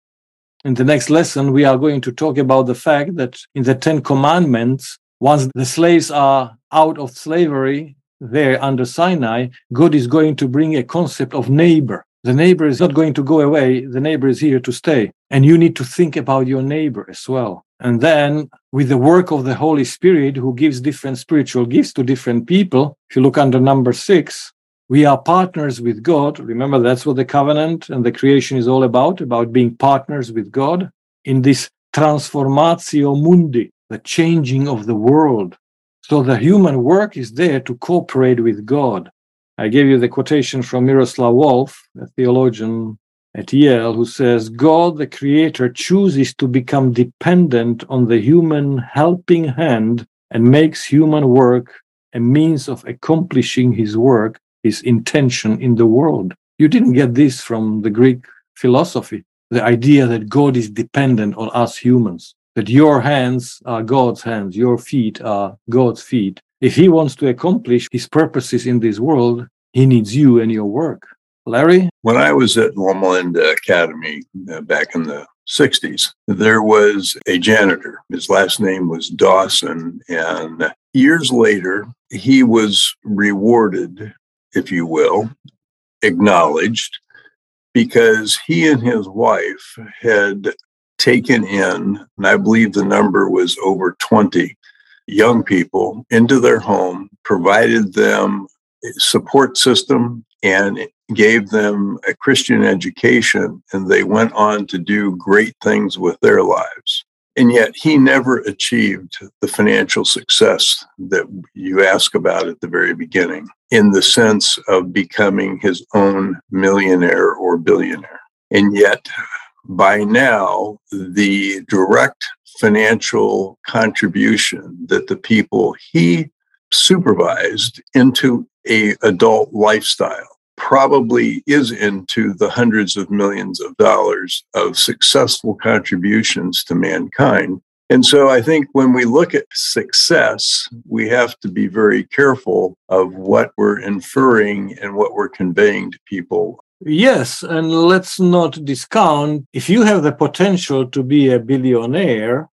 in the next lesson, we are going to talk about the fact that in the Ten Commandments, once the slaves are out of slavery there under Sinai, God is going to bring a concept of neighbor. The neighbor is not going to go away. The neighbor is here to stay. And you need to think about your neighbor as well. And then with the work of the Holy Spirit, who gives different spiritual gifts to different people, if you look under number six, we are partners with God. Remember, that's what the covenant and the creation is all about, about being partners with God in this transformatio mundi, the changing of the world. So the human work is there to cooperate with God. I gave you the quotation from Miroslav Volf, a theologian at Yale, who says, God, the creator, chooses to become dependent on the human helping hand and makes human work a means of accomplishing his work his intention in the world. You didn't get this from the Greek philosophy, the idea that God is dependent on us humans, that your hands are God's hands, your feet are God's feet. If he wants to accomplish his purposes in this world, he needs you and your work. Larry? When I was at Loma Linda Academy uh, back in the 60s, there was a janitor. His last name was Dawson. And years later, he was rewarded if you will, acknowledged because he and his wife had taken in, and I believe the number was over 20 young people into their home, provided them a support system, and gave them a Christian education, and they went on to do great things with their lives. And yet he never achieved the financial success that you ask about at the very beginning in the sense of becoming his own millionaire or billionaire. And yet, by now, the direct financial contribution that the people he supervised into a adult lifestyle probably is into the hundreds of millions of dollars of successful contributions to mankind. And so I think when we look at success, we have to be very careful of what we're inferring and what we're conveying to people. Yes, and let's not discount if you have the potential to be a billionaire,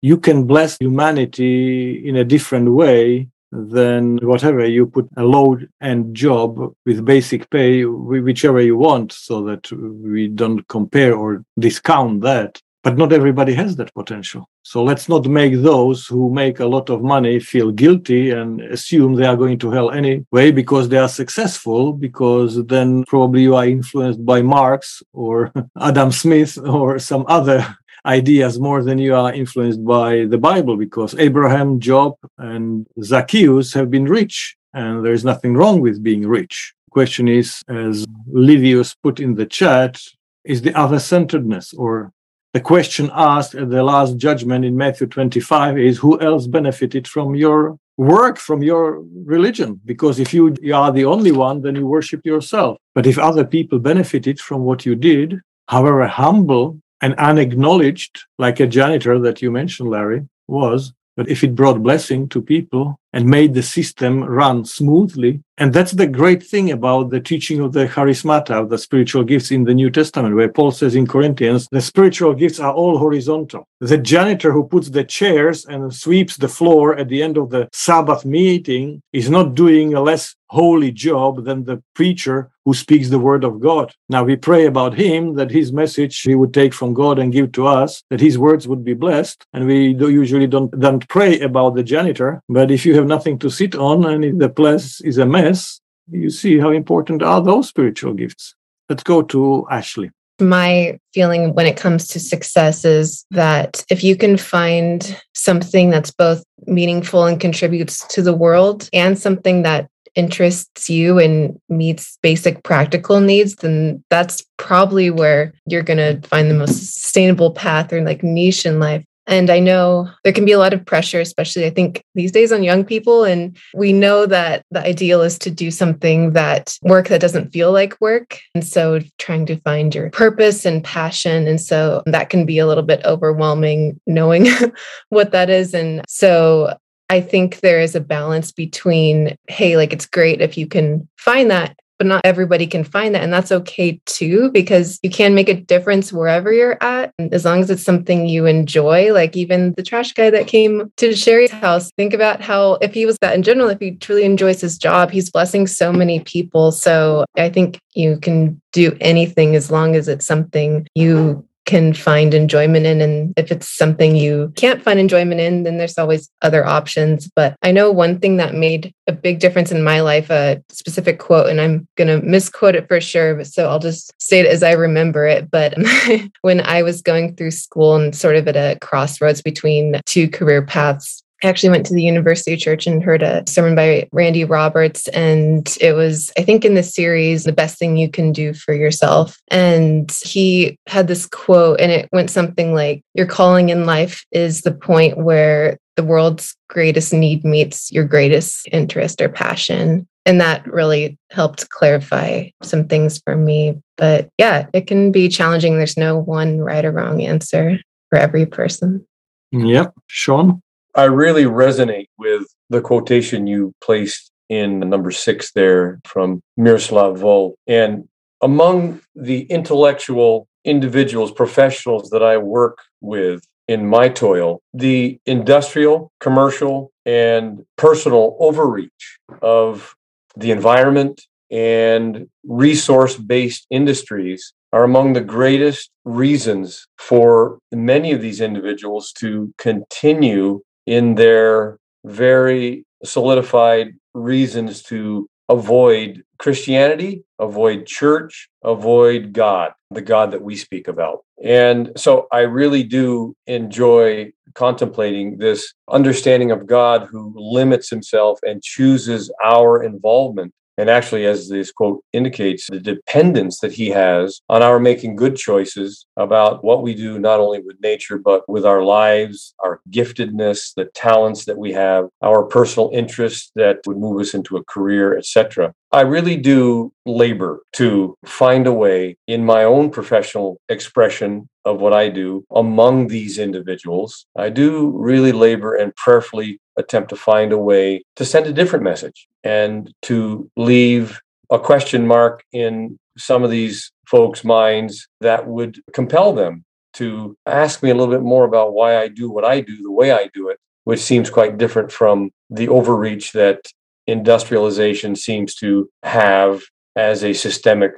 you can bless humanity in a different way then whatever you put a load and job with basic pay whichever you want so that we don't compare or discount that. But not everybody has that potential. So let's not make those who make a lot of money feel guilty and assume they are going to hell anyway because they are successful because then probably you are influenced by marx or adam smith or some other ideas more than you are influenced by the Bible because Abraham, Job, and Zacchaeus have been rich, and there is nothing wrong with being rich. Question is, as Livius put in the chat, is the other centeredness or the question asked at the last judgment in Matthew 25 is who else benefited from your work, from your religion? Because if you, you are the only one, then you worship yourself. But if other people benefited from what you did, however humble and unacknowledged, like a janitor that you mentioned, Larry, was, but if it brought blessing to people and made the system run smoothly, and that's the great thing about the teaching of the charismata, of the spiritual gifts in the New Testament, where Paul says in Corinthians, the spiritual gifts are all horizontal. The janitor who puts the chairs and sweeps the floor at the end of the Sabbath meeting is not doing a less holy job than the preacher who speaks the word of God. Now we pray about him that his message he would take from God and give to us, that his words would be blessed. And we usually don't, don't pray about the janitor. But if you have nothing to sit on and the place is a mess, you see how important are those spiritual gifts. Let's go to Ashley. My feeling when it comes to success is that if you can find something that's both meaningful and contributes to the world and something that interests you and meets basic practical needs, then that's probably where you're going to find the most sustainable path or like niche in life. And I know there can be a lot of pressure, especially I think these days on young people. And we know that the ideal is to do something that work that doesn't feel like work. And so trying to find your purpose and passion. And so that can be a little bit overwhelming knowing what that is. And so I think there is a balance between, hey, like it's great if you can find that but not everybody can find that. And that's okay too, because you can make a difference wherever you're at. As long as it's something you enjoy, like even the trash guy that came to Sherry's house, think about how, if he was that in general, if he truly enjoys his job, he's blessing so many people. So I think you can do anything as long as it's something you can find enjoyment in. And if it's something you can't find enjoyment in, then there's always other options. But I know one thing that made a big difference in my life, a specific quote, and I'm going to misquote it for sure. But so I'll just say it as I remember it. But when I was going through school and sort of at a crossroads between two career paths, I actually went to the University Church and heard a sermon by Randy Roberts. And it was, I think, in the series, The Best Thing You Can Do for Yourself. And he had this quote, and it went something like, Your calling in life is the point where the world's greatest need meets your greatest interest or passion. And that really helped clarify some things for me. But yeah, it can be challenging. There's no one right or wrong answer for every person. Yep. Sean? I really resonate with the quotation you placed in number six there from Miroslav Volf. And among the intellectual individuals, professionals that I work with in my toil, the industrial, commercial, and personal overreach of the environment and resource based industries are among the greatest reasons for many of these individuals to continue in their very solidified reasons to avoid Christianity, avoid church, avoid God, the God that we speak about. And so I really do enjoy contemplating this understanding of God who limits himself and chooses our involvement and actually, as this quote indicates, the dependence that he has on our making good choices about what we do, not only with nature, but with our lives, our giftedness, the talents that we have, our personal interests that would move us into a career, etc. I really do labor to find a way in my own professional expression of what I do among these individuals. I do really labor and prayerfully attempt to find a way to send a different message and to leave a question mark in some of these folks' minds that would compel them to ask me a little bit more about why I do what I do the way I do it, which seems quite different from the overreach that industrialization seems to have as a systemic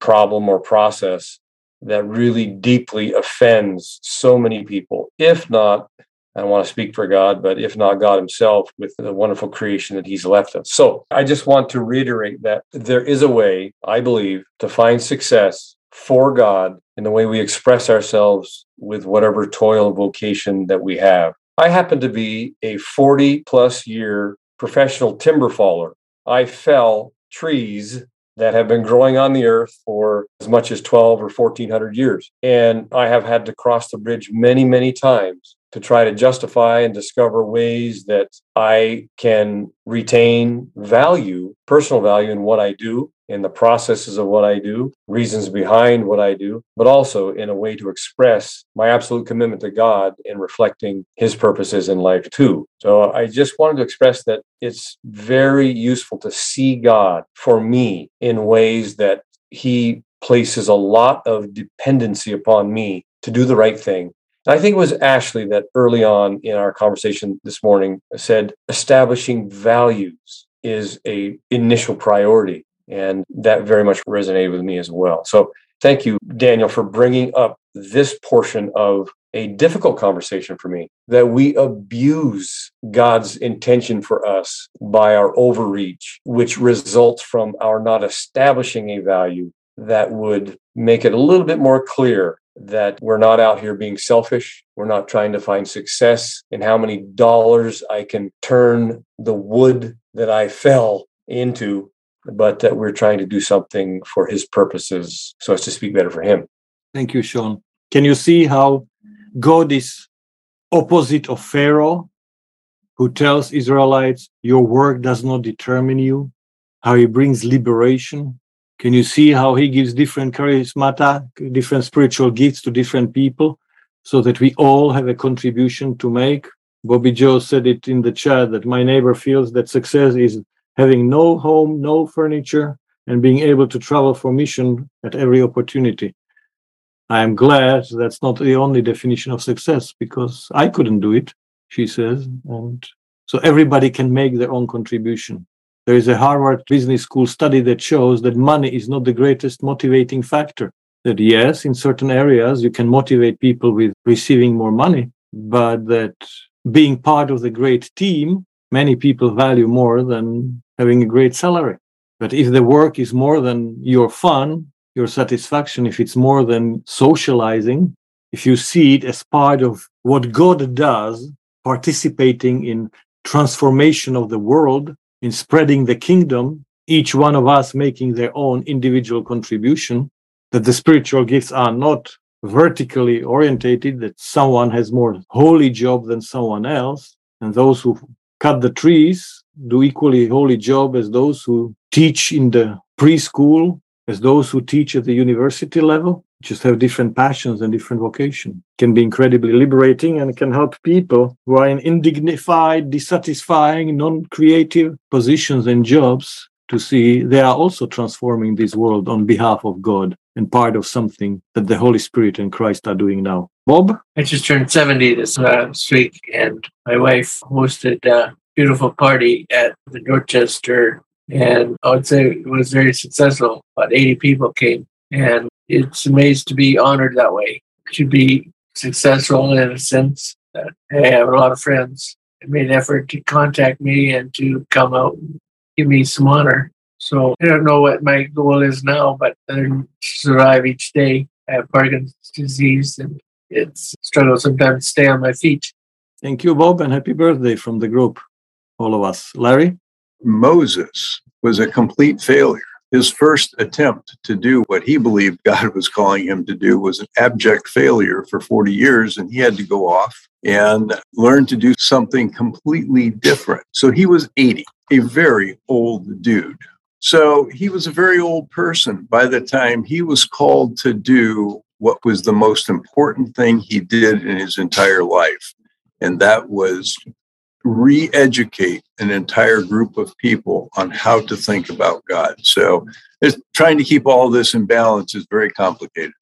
problem or process that really deeply offends so many people, if not I don't want to speak for God, but if not God Himself, with the wonderful creation that He's left us. So I just want to reiterate that there is a way, I believe, to find success for God in the way we express ourselves with whatever toil vocation that we have. I happen to be a 40 plus year professional timber faller. I fell trees that have been growing on the earth for as much as 12 or 1400 years. And I have had to cross the bridge many, many times to try to justify and discover ways that I can retain value, personal value in what I do, in the processes of what I do, reasons behind what I do, but also in a way to express my absolute commitment to God in reflecting His purposes in life too. So I just wanted to express that it's very useful to see God for me in ways that He places a lot of dependency upon me to do the right thing I think it was Ashley that early on in our conversation this morning said establishing values is a initial priority and that very much resonated with me as well. So thank you Daniel for bringing up this portion of a difficult conversation for me that we abuse God's intention for us by our overreach which results from our not establishing a value that would make it a little bit more clear that we're not out here being selfish. We're not trying to find success in how many dollars I can turn the wood that I fell into, but that we're trying to do something for his purposes so as to speak better for him. Thank you, Sean. Can you see how God is opposite of Pharaoh, who tells Israelites, Your work does not determine you? How he brings liberation can you see how he gives different charismata, different spiritual gifts to different people so that we all have a contribution to make? Bobby Joe said it in the chat that my neighbor feels that success is having no home, no furniture, and being able to travel for mission at every opportunity. I am glad that's not the only definition of success because I couldn't do it, she says. And so everybody can make their own contribution. There is a Harvard Business School study that shows that money is not the greatest motivating factor. That yes, in certain areas you can motivate people with receiving more money, but that being part of the great team, many people value more than having a great salary. But if the work is more than your fun, your satisfaction, if it's more than socializing, if you see it as part of what God does, participating in transformation of the world, in spreading the kingdom, each one of us making their own individual contribution, that the spiritual gifts are not vertically orientated, that someone has more holy job than someone else, and those who cut the trees do equally holy job as those who teach in the preschool, as those who teach at the university level, just have different passions and different vocation can be incredibly liberating and can help people who are in indignified dissatisfying non-creative positions and jobs to see they are also transforming this world on behalf of god and part of something that the holy spirit and christ are doing now bob i just turned 70 this uh, week and my wife hosted a beautiful party at the dorchester And I would say it was very successful. About 80 people came. And it's amazing to be honored that way. To be successful in a sense that I have a lot of friends that made an effort to contact me and to come out and give me some honor. So I don't know what my goal is now, but to survive each day. I have Parkinson's disease and it's struggle sometimes to stay on my feet. Thank you, Bob, and happy birthday from the group, all of us. Larry? Moses was a complete failure. His first attempt to do what he believed God was calling him to do was an abject failure for 40 years, and he had to go off and learn to do something completely different. So he was 80, a very old dude. So he was a very old person by the time he was called to do what was the most important thing he did in his entire life. And that was re educate an entire group of people on how to think about God. So trying to keep all this in balance is very complicated.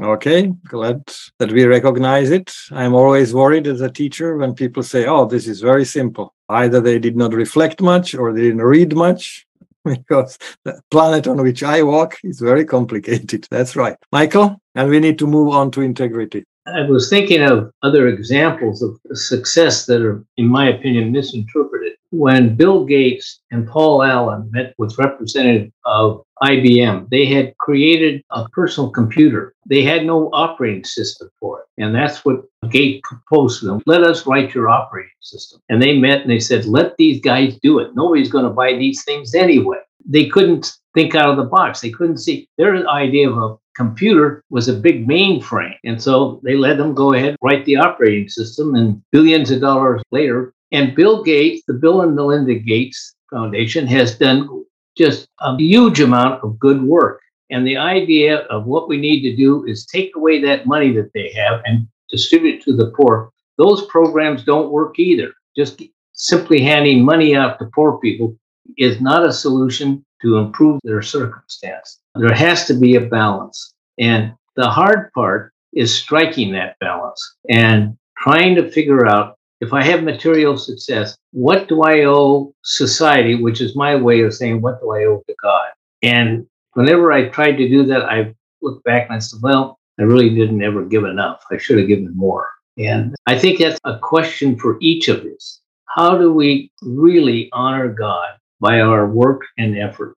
Okay, glad that we recognize it. I'm always worried as a teacher when people say, oh, this is very simple. Either they did not reflect much or they didn't read much because the planet on which I walk is very complicated. That's right. Michael, and we need to move on to integrity. I was thinking of other examples of success that are, in my opinion, misinterpreted. When Bill Gates and Paul Allen met with representative of IBM, they had created a personal computer. They had no operating system for it. And that's what Gates proposed to them. Let us write your operating system. And they met and they said, let these guys do it. Nobody's going to buy these things anyway. They couldn't think out of the box. They couldn't see their idea of a computer was a big mainframe. And so they let them go ahead, write the operating system, and billions of dollars later. And Bill Gates, the Bill and Melinda Gates Foundation, has done just a huge amount of good work. And the idea of what we need to do is take away that money that they have and distribute it to the poor. Those programs don't work either. Just simply handing money out to poor people is not a solution to improve their circumstance. There has to be a balance. And the hard part is striking that balance and trying to figure out if I have material success, what do I owe society, which is my way of saying, what do I owe to God? And whenever I tried to do that, I looked back and I said, well, I really didn't ever give enough. I should have given more. And I think that's a question for each of us. How do we really honor God by our work and effort.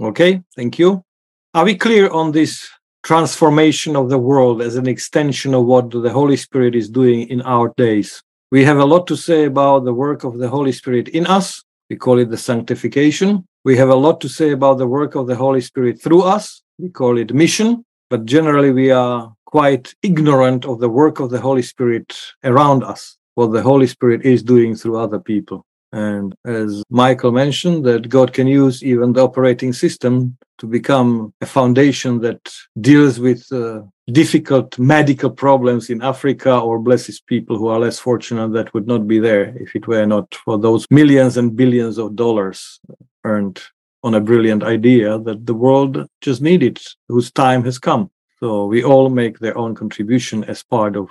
Okay, thank you. Are we clear on this transformation of the world as an extension of what the Holy Spirit is doing in our days? We have a lot to say about the work of the Holy Spirit in us. We call it the sanctification. We have a lot to say about the work of the Holy Spirit through us. We call it mission. But generally, we are quite ignorant of the work of the Holy Spirit around us, what the Holy Spirit is doing through other people. And as Michael mentioned, that God can use even the operating system to become a foundation that deals with uh, difficult medical problems in Africa or blesses people who are less fortunate that would not be there if it were not for those millions and billions of dollars earned on a brilliant idea that the world just needed, whose time has come. So we all make their own contribution as part of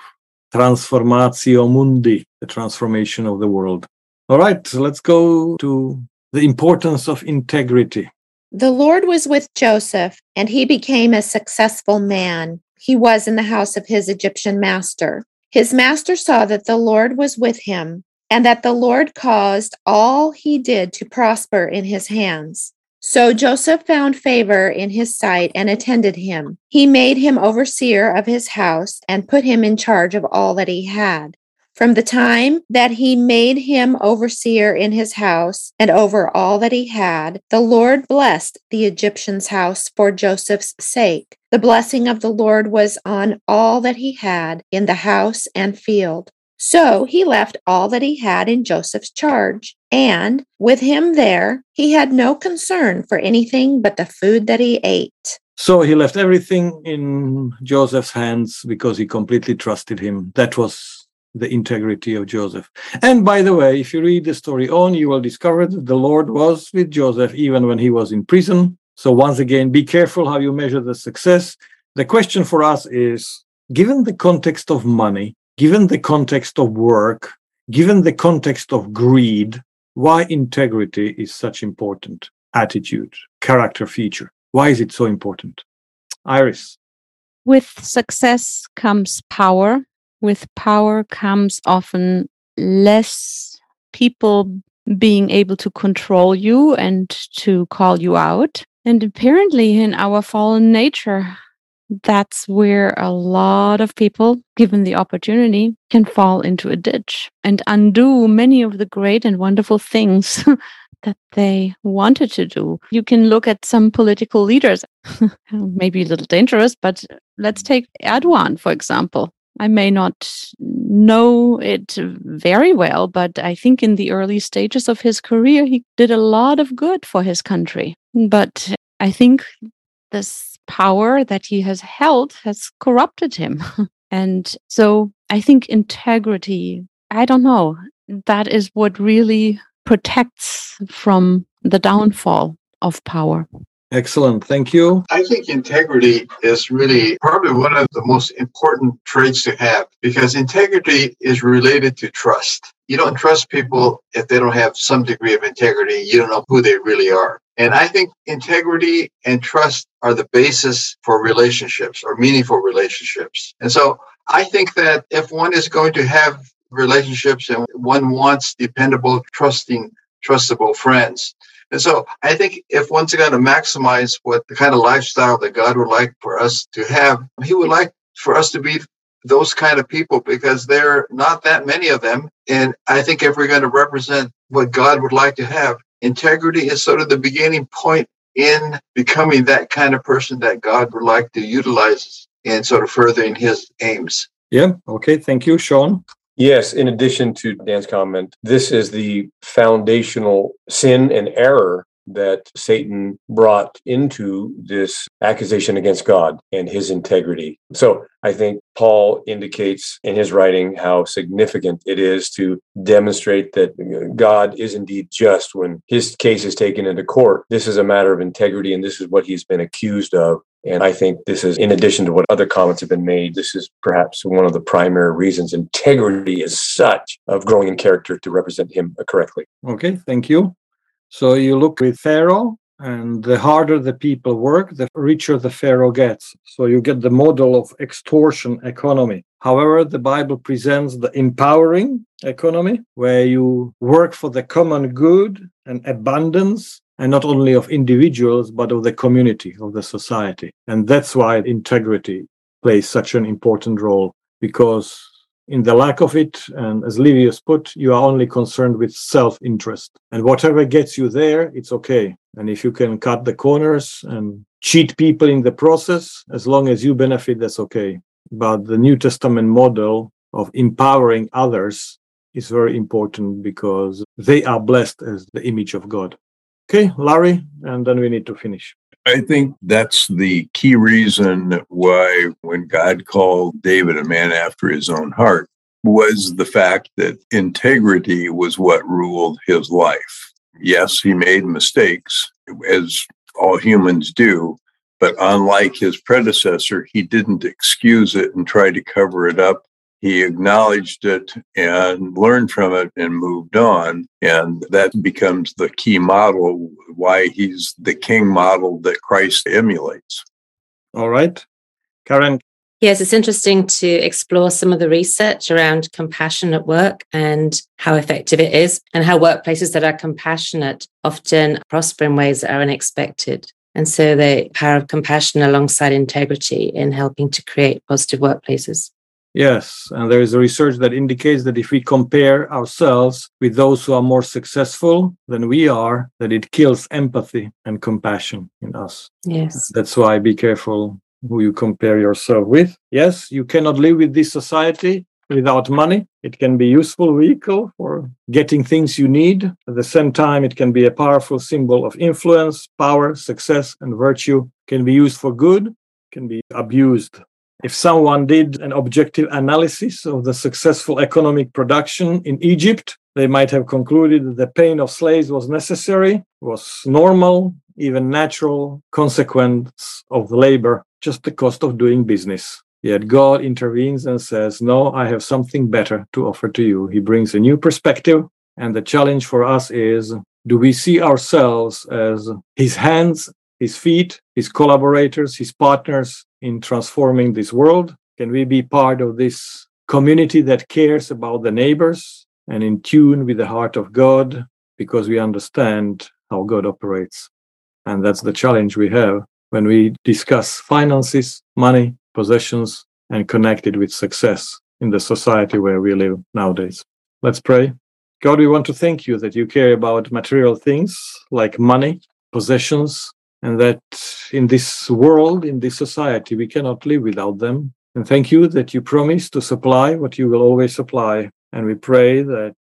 transformatio mundi, the transformation of the world. All right, so let's go to the importance of integrity. The Lord was with Joseph, and he became a successful man. He was in the house of his Egyptian master. His master saw that the Lord was with him, and that the Lord caused all he did to prosper in his hands. So Joseph found favor in his sight and attended him. He made him overseer of his house and put him in charge of all that he had. From the time that he made him overseer in his house and over all that he had, the Lord blessed the Egyptian's house for Joseph's sake. The blessing of the Lord was on all that he had in the house and field. So he left all that he had in Joseph's charge. And with him there, he had no concern for anything but the food that he ate. So he left everything in Joseph's hands because he completely trusted him. That was the integrity of Joseph. And by the way, if you read the story on, you will discover that the Lord was with Joseph even when he was in prison. So, once again, be careful how you measure the success. The question for us is given the context of money, given the context of work, given the context of greed, why integrity is such important attitude, character feature. Why is it so important? Iris. With success comes power. With power comes often less people being able to control you and to call you out. And apparently, in our fallen nature, that's where a lot of people, given the opportunity, can fall into a ditch and undo many of the great and wonderful things that they wanted to do. You can look at some political leaders, maybe a little dangerous, but let's take Erdogan, for example. I may not know it very well, but I think in the early stages of his career, he did a lot of good for his country. But I think this power that he has held has corrupted him. and so I think integrity, I don't know, that is what really protects from the downfall of power. Excellent. Thank you. I think integrity is really probably one of the most important traits to have because integrity is related to trust. You don't trust people if they don't have some degree of integrity. You don't know who they really are. And I think integrity and trust are the basis for relationships or meaningful relationships. And so I think that if one is going to have relationships and one wants dependable, trusting, trustable friends, and so I think if one's going to maximize what the kind of lifestyle that God would like for us to have, He would like for us to be those kind of people because there are not that many of them. And I think if we're going to represent what God would like to have, integrity is sort of the beginning point in becoming that kind of person that God would like to utilize in sort of furthering his aims. Yeah. Okay. Thank you, Sean. Yes, in addition to Dan's comment, this is the foundational sin and error that Satan brought into this accusation against God and his integrity. So I think Paul indicates in his writing how significant it is to demonstrate that God is indeed just when his case is taken into court. This is a matter of integrity, and this is what he's been accused of. And I think this is, in addition to what other comments have been made, this is perhaps one of the primary reasons integrity is such of growing in character to represent him correctly. Okay, thank you. So you look with Pharaoh, and the harder the people work, the richer the Pharaoh gets. So you get the model of extortion economy. However, the Bible presents the empowering economy, where you work for the common good and abundance and not only of individuals, but of the community, of the society. And that's why integrity plays such an important role, because in the lack of it, and as Livius put, you are only concerned with self interest. And whatever gets you there, it's okay. And if you can cut the corners and cheat people in the process, as long as you benefit, that's okay. But the New Testament model of empowering others is very important because they are blessed as the image of God. Okay, Larry, and then we need to finish. I think that's the key reason why, when God called David a man after his own heart, was the fact that integrity was what ruled his life. Yes, he made mistakes, as all humans do, but unlike his predecessor, he didn't excuse it and try to cover it up he acknowledged it and learned from it and moved on. And that becomes the key model why he's the king model that Christ emulates. All right. Karen. Yes, it's interesting to explore some of the research around compassion at work and how effective it is, and how workplaces that are compassionate often prosper in ways that are unexpected. And so the power of compassion alongside integrity in helping to create positive workplaces. Yes, and there is a research that indicates that if we compare ourselves with those who are more successful than we are, that it kills empathy and compassion in us. Yes. That's why be careful who you compare yourself with. Yes, you cannot live with this society without money. It can be a useful vehicle for getting things you need. At the same time, it can be a powerful symbol of influence, power, success, and virtue. Can be used for good, can be abused if someone did an objective analysis of the successful economic production in Egypt, they might have concluded that the pain of slaves was necessary, was normal, even natural consequence of labor, just the cost of doing business. Yet God intervenes and says, No, I have something better to offer to you. He brings a new perspective And the challenge for us is do we see ourselves as his hands, his feet, his collaborators, his partners in transforming this world? Can we be part of this community that cares about the neighbors and in tune with the heart of God because we understand how God operates? And that's the challenge we have when we discuss finances, money, possessions, and connect it with success in the society where we live nowadays. Let's pray. God, we want to thank you that you care about material things like money, possessions, and that in this world, in this society, we cannot live without them. And thank you that you promise to supply what you will always supply. And we pray that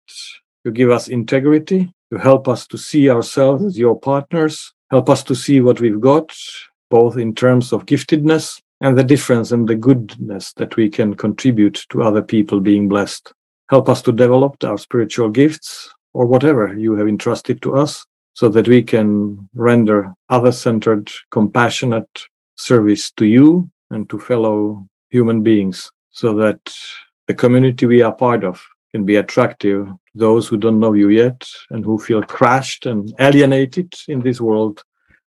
you give us integrity, you help us to see ourselves as your partners, help us to see what we've got, both in terms of giftedness and the difference and the goodness that we can contribute to other people being blessed. Help us to develop our spiritual gifts or whatever you have entrusted to us so that we can render other centered, compassionate service to you and to fellow human beings so that the community we are part of can be attractive to those who don't know you yet and who feel crushed and alienated in this world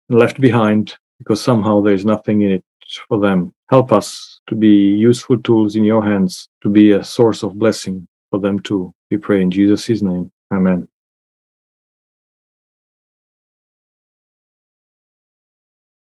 and left behind because somehow there is nothing in it for them. Help us to be useful tools in your hands to be a source of blessing for them too. We pray in Jesus' name. Amen.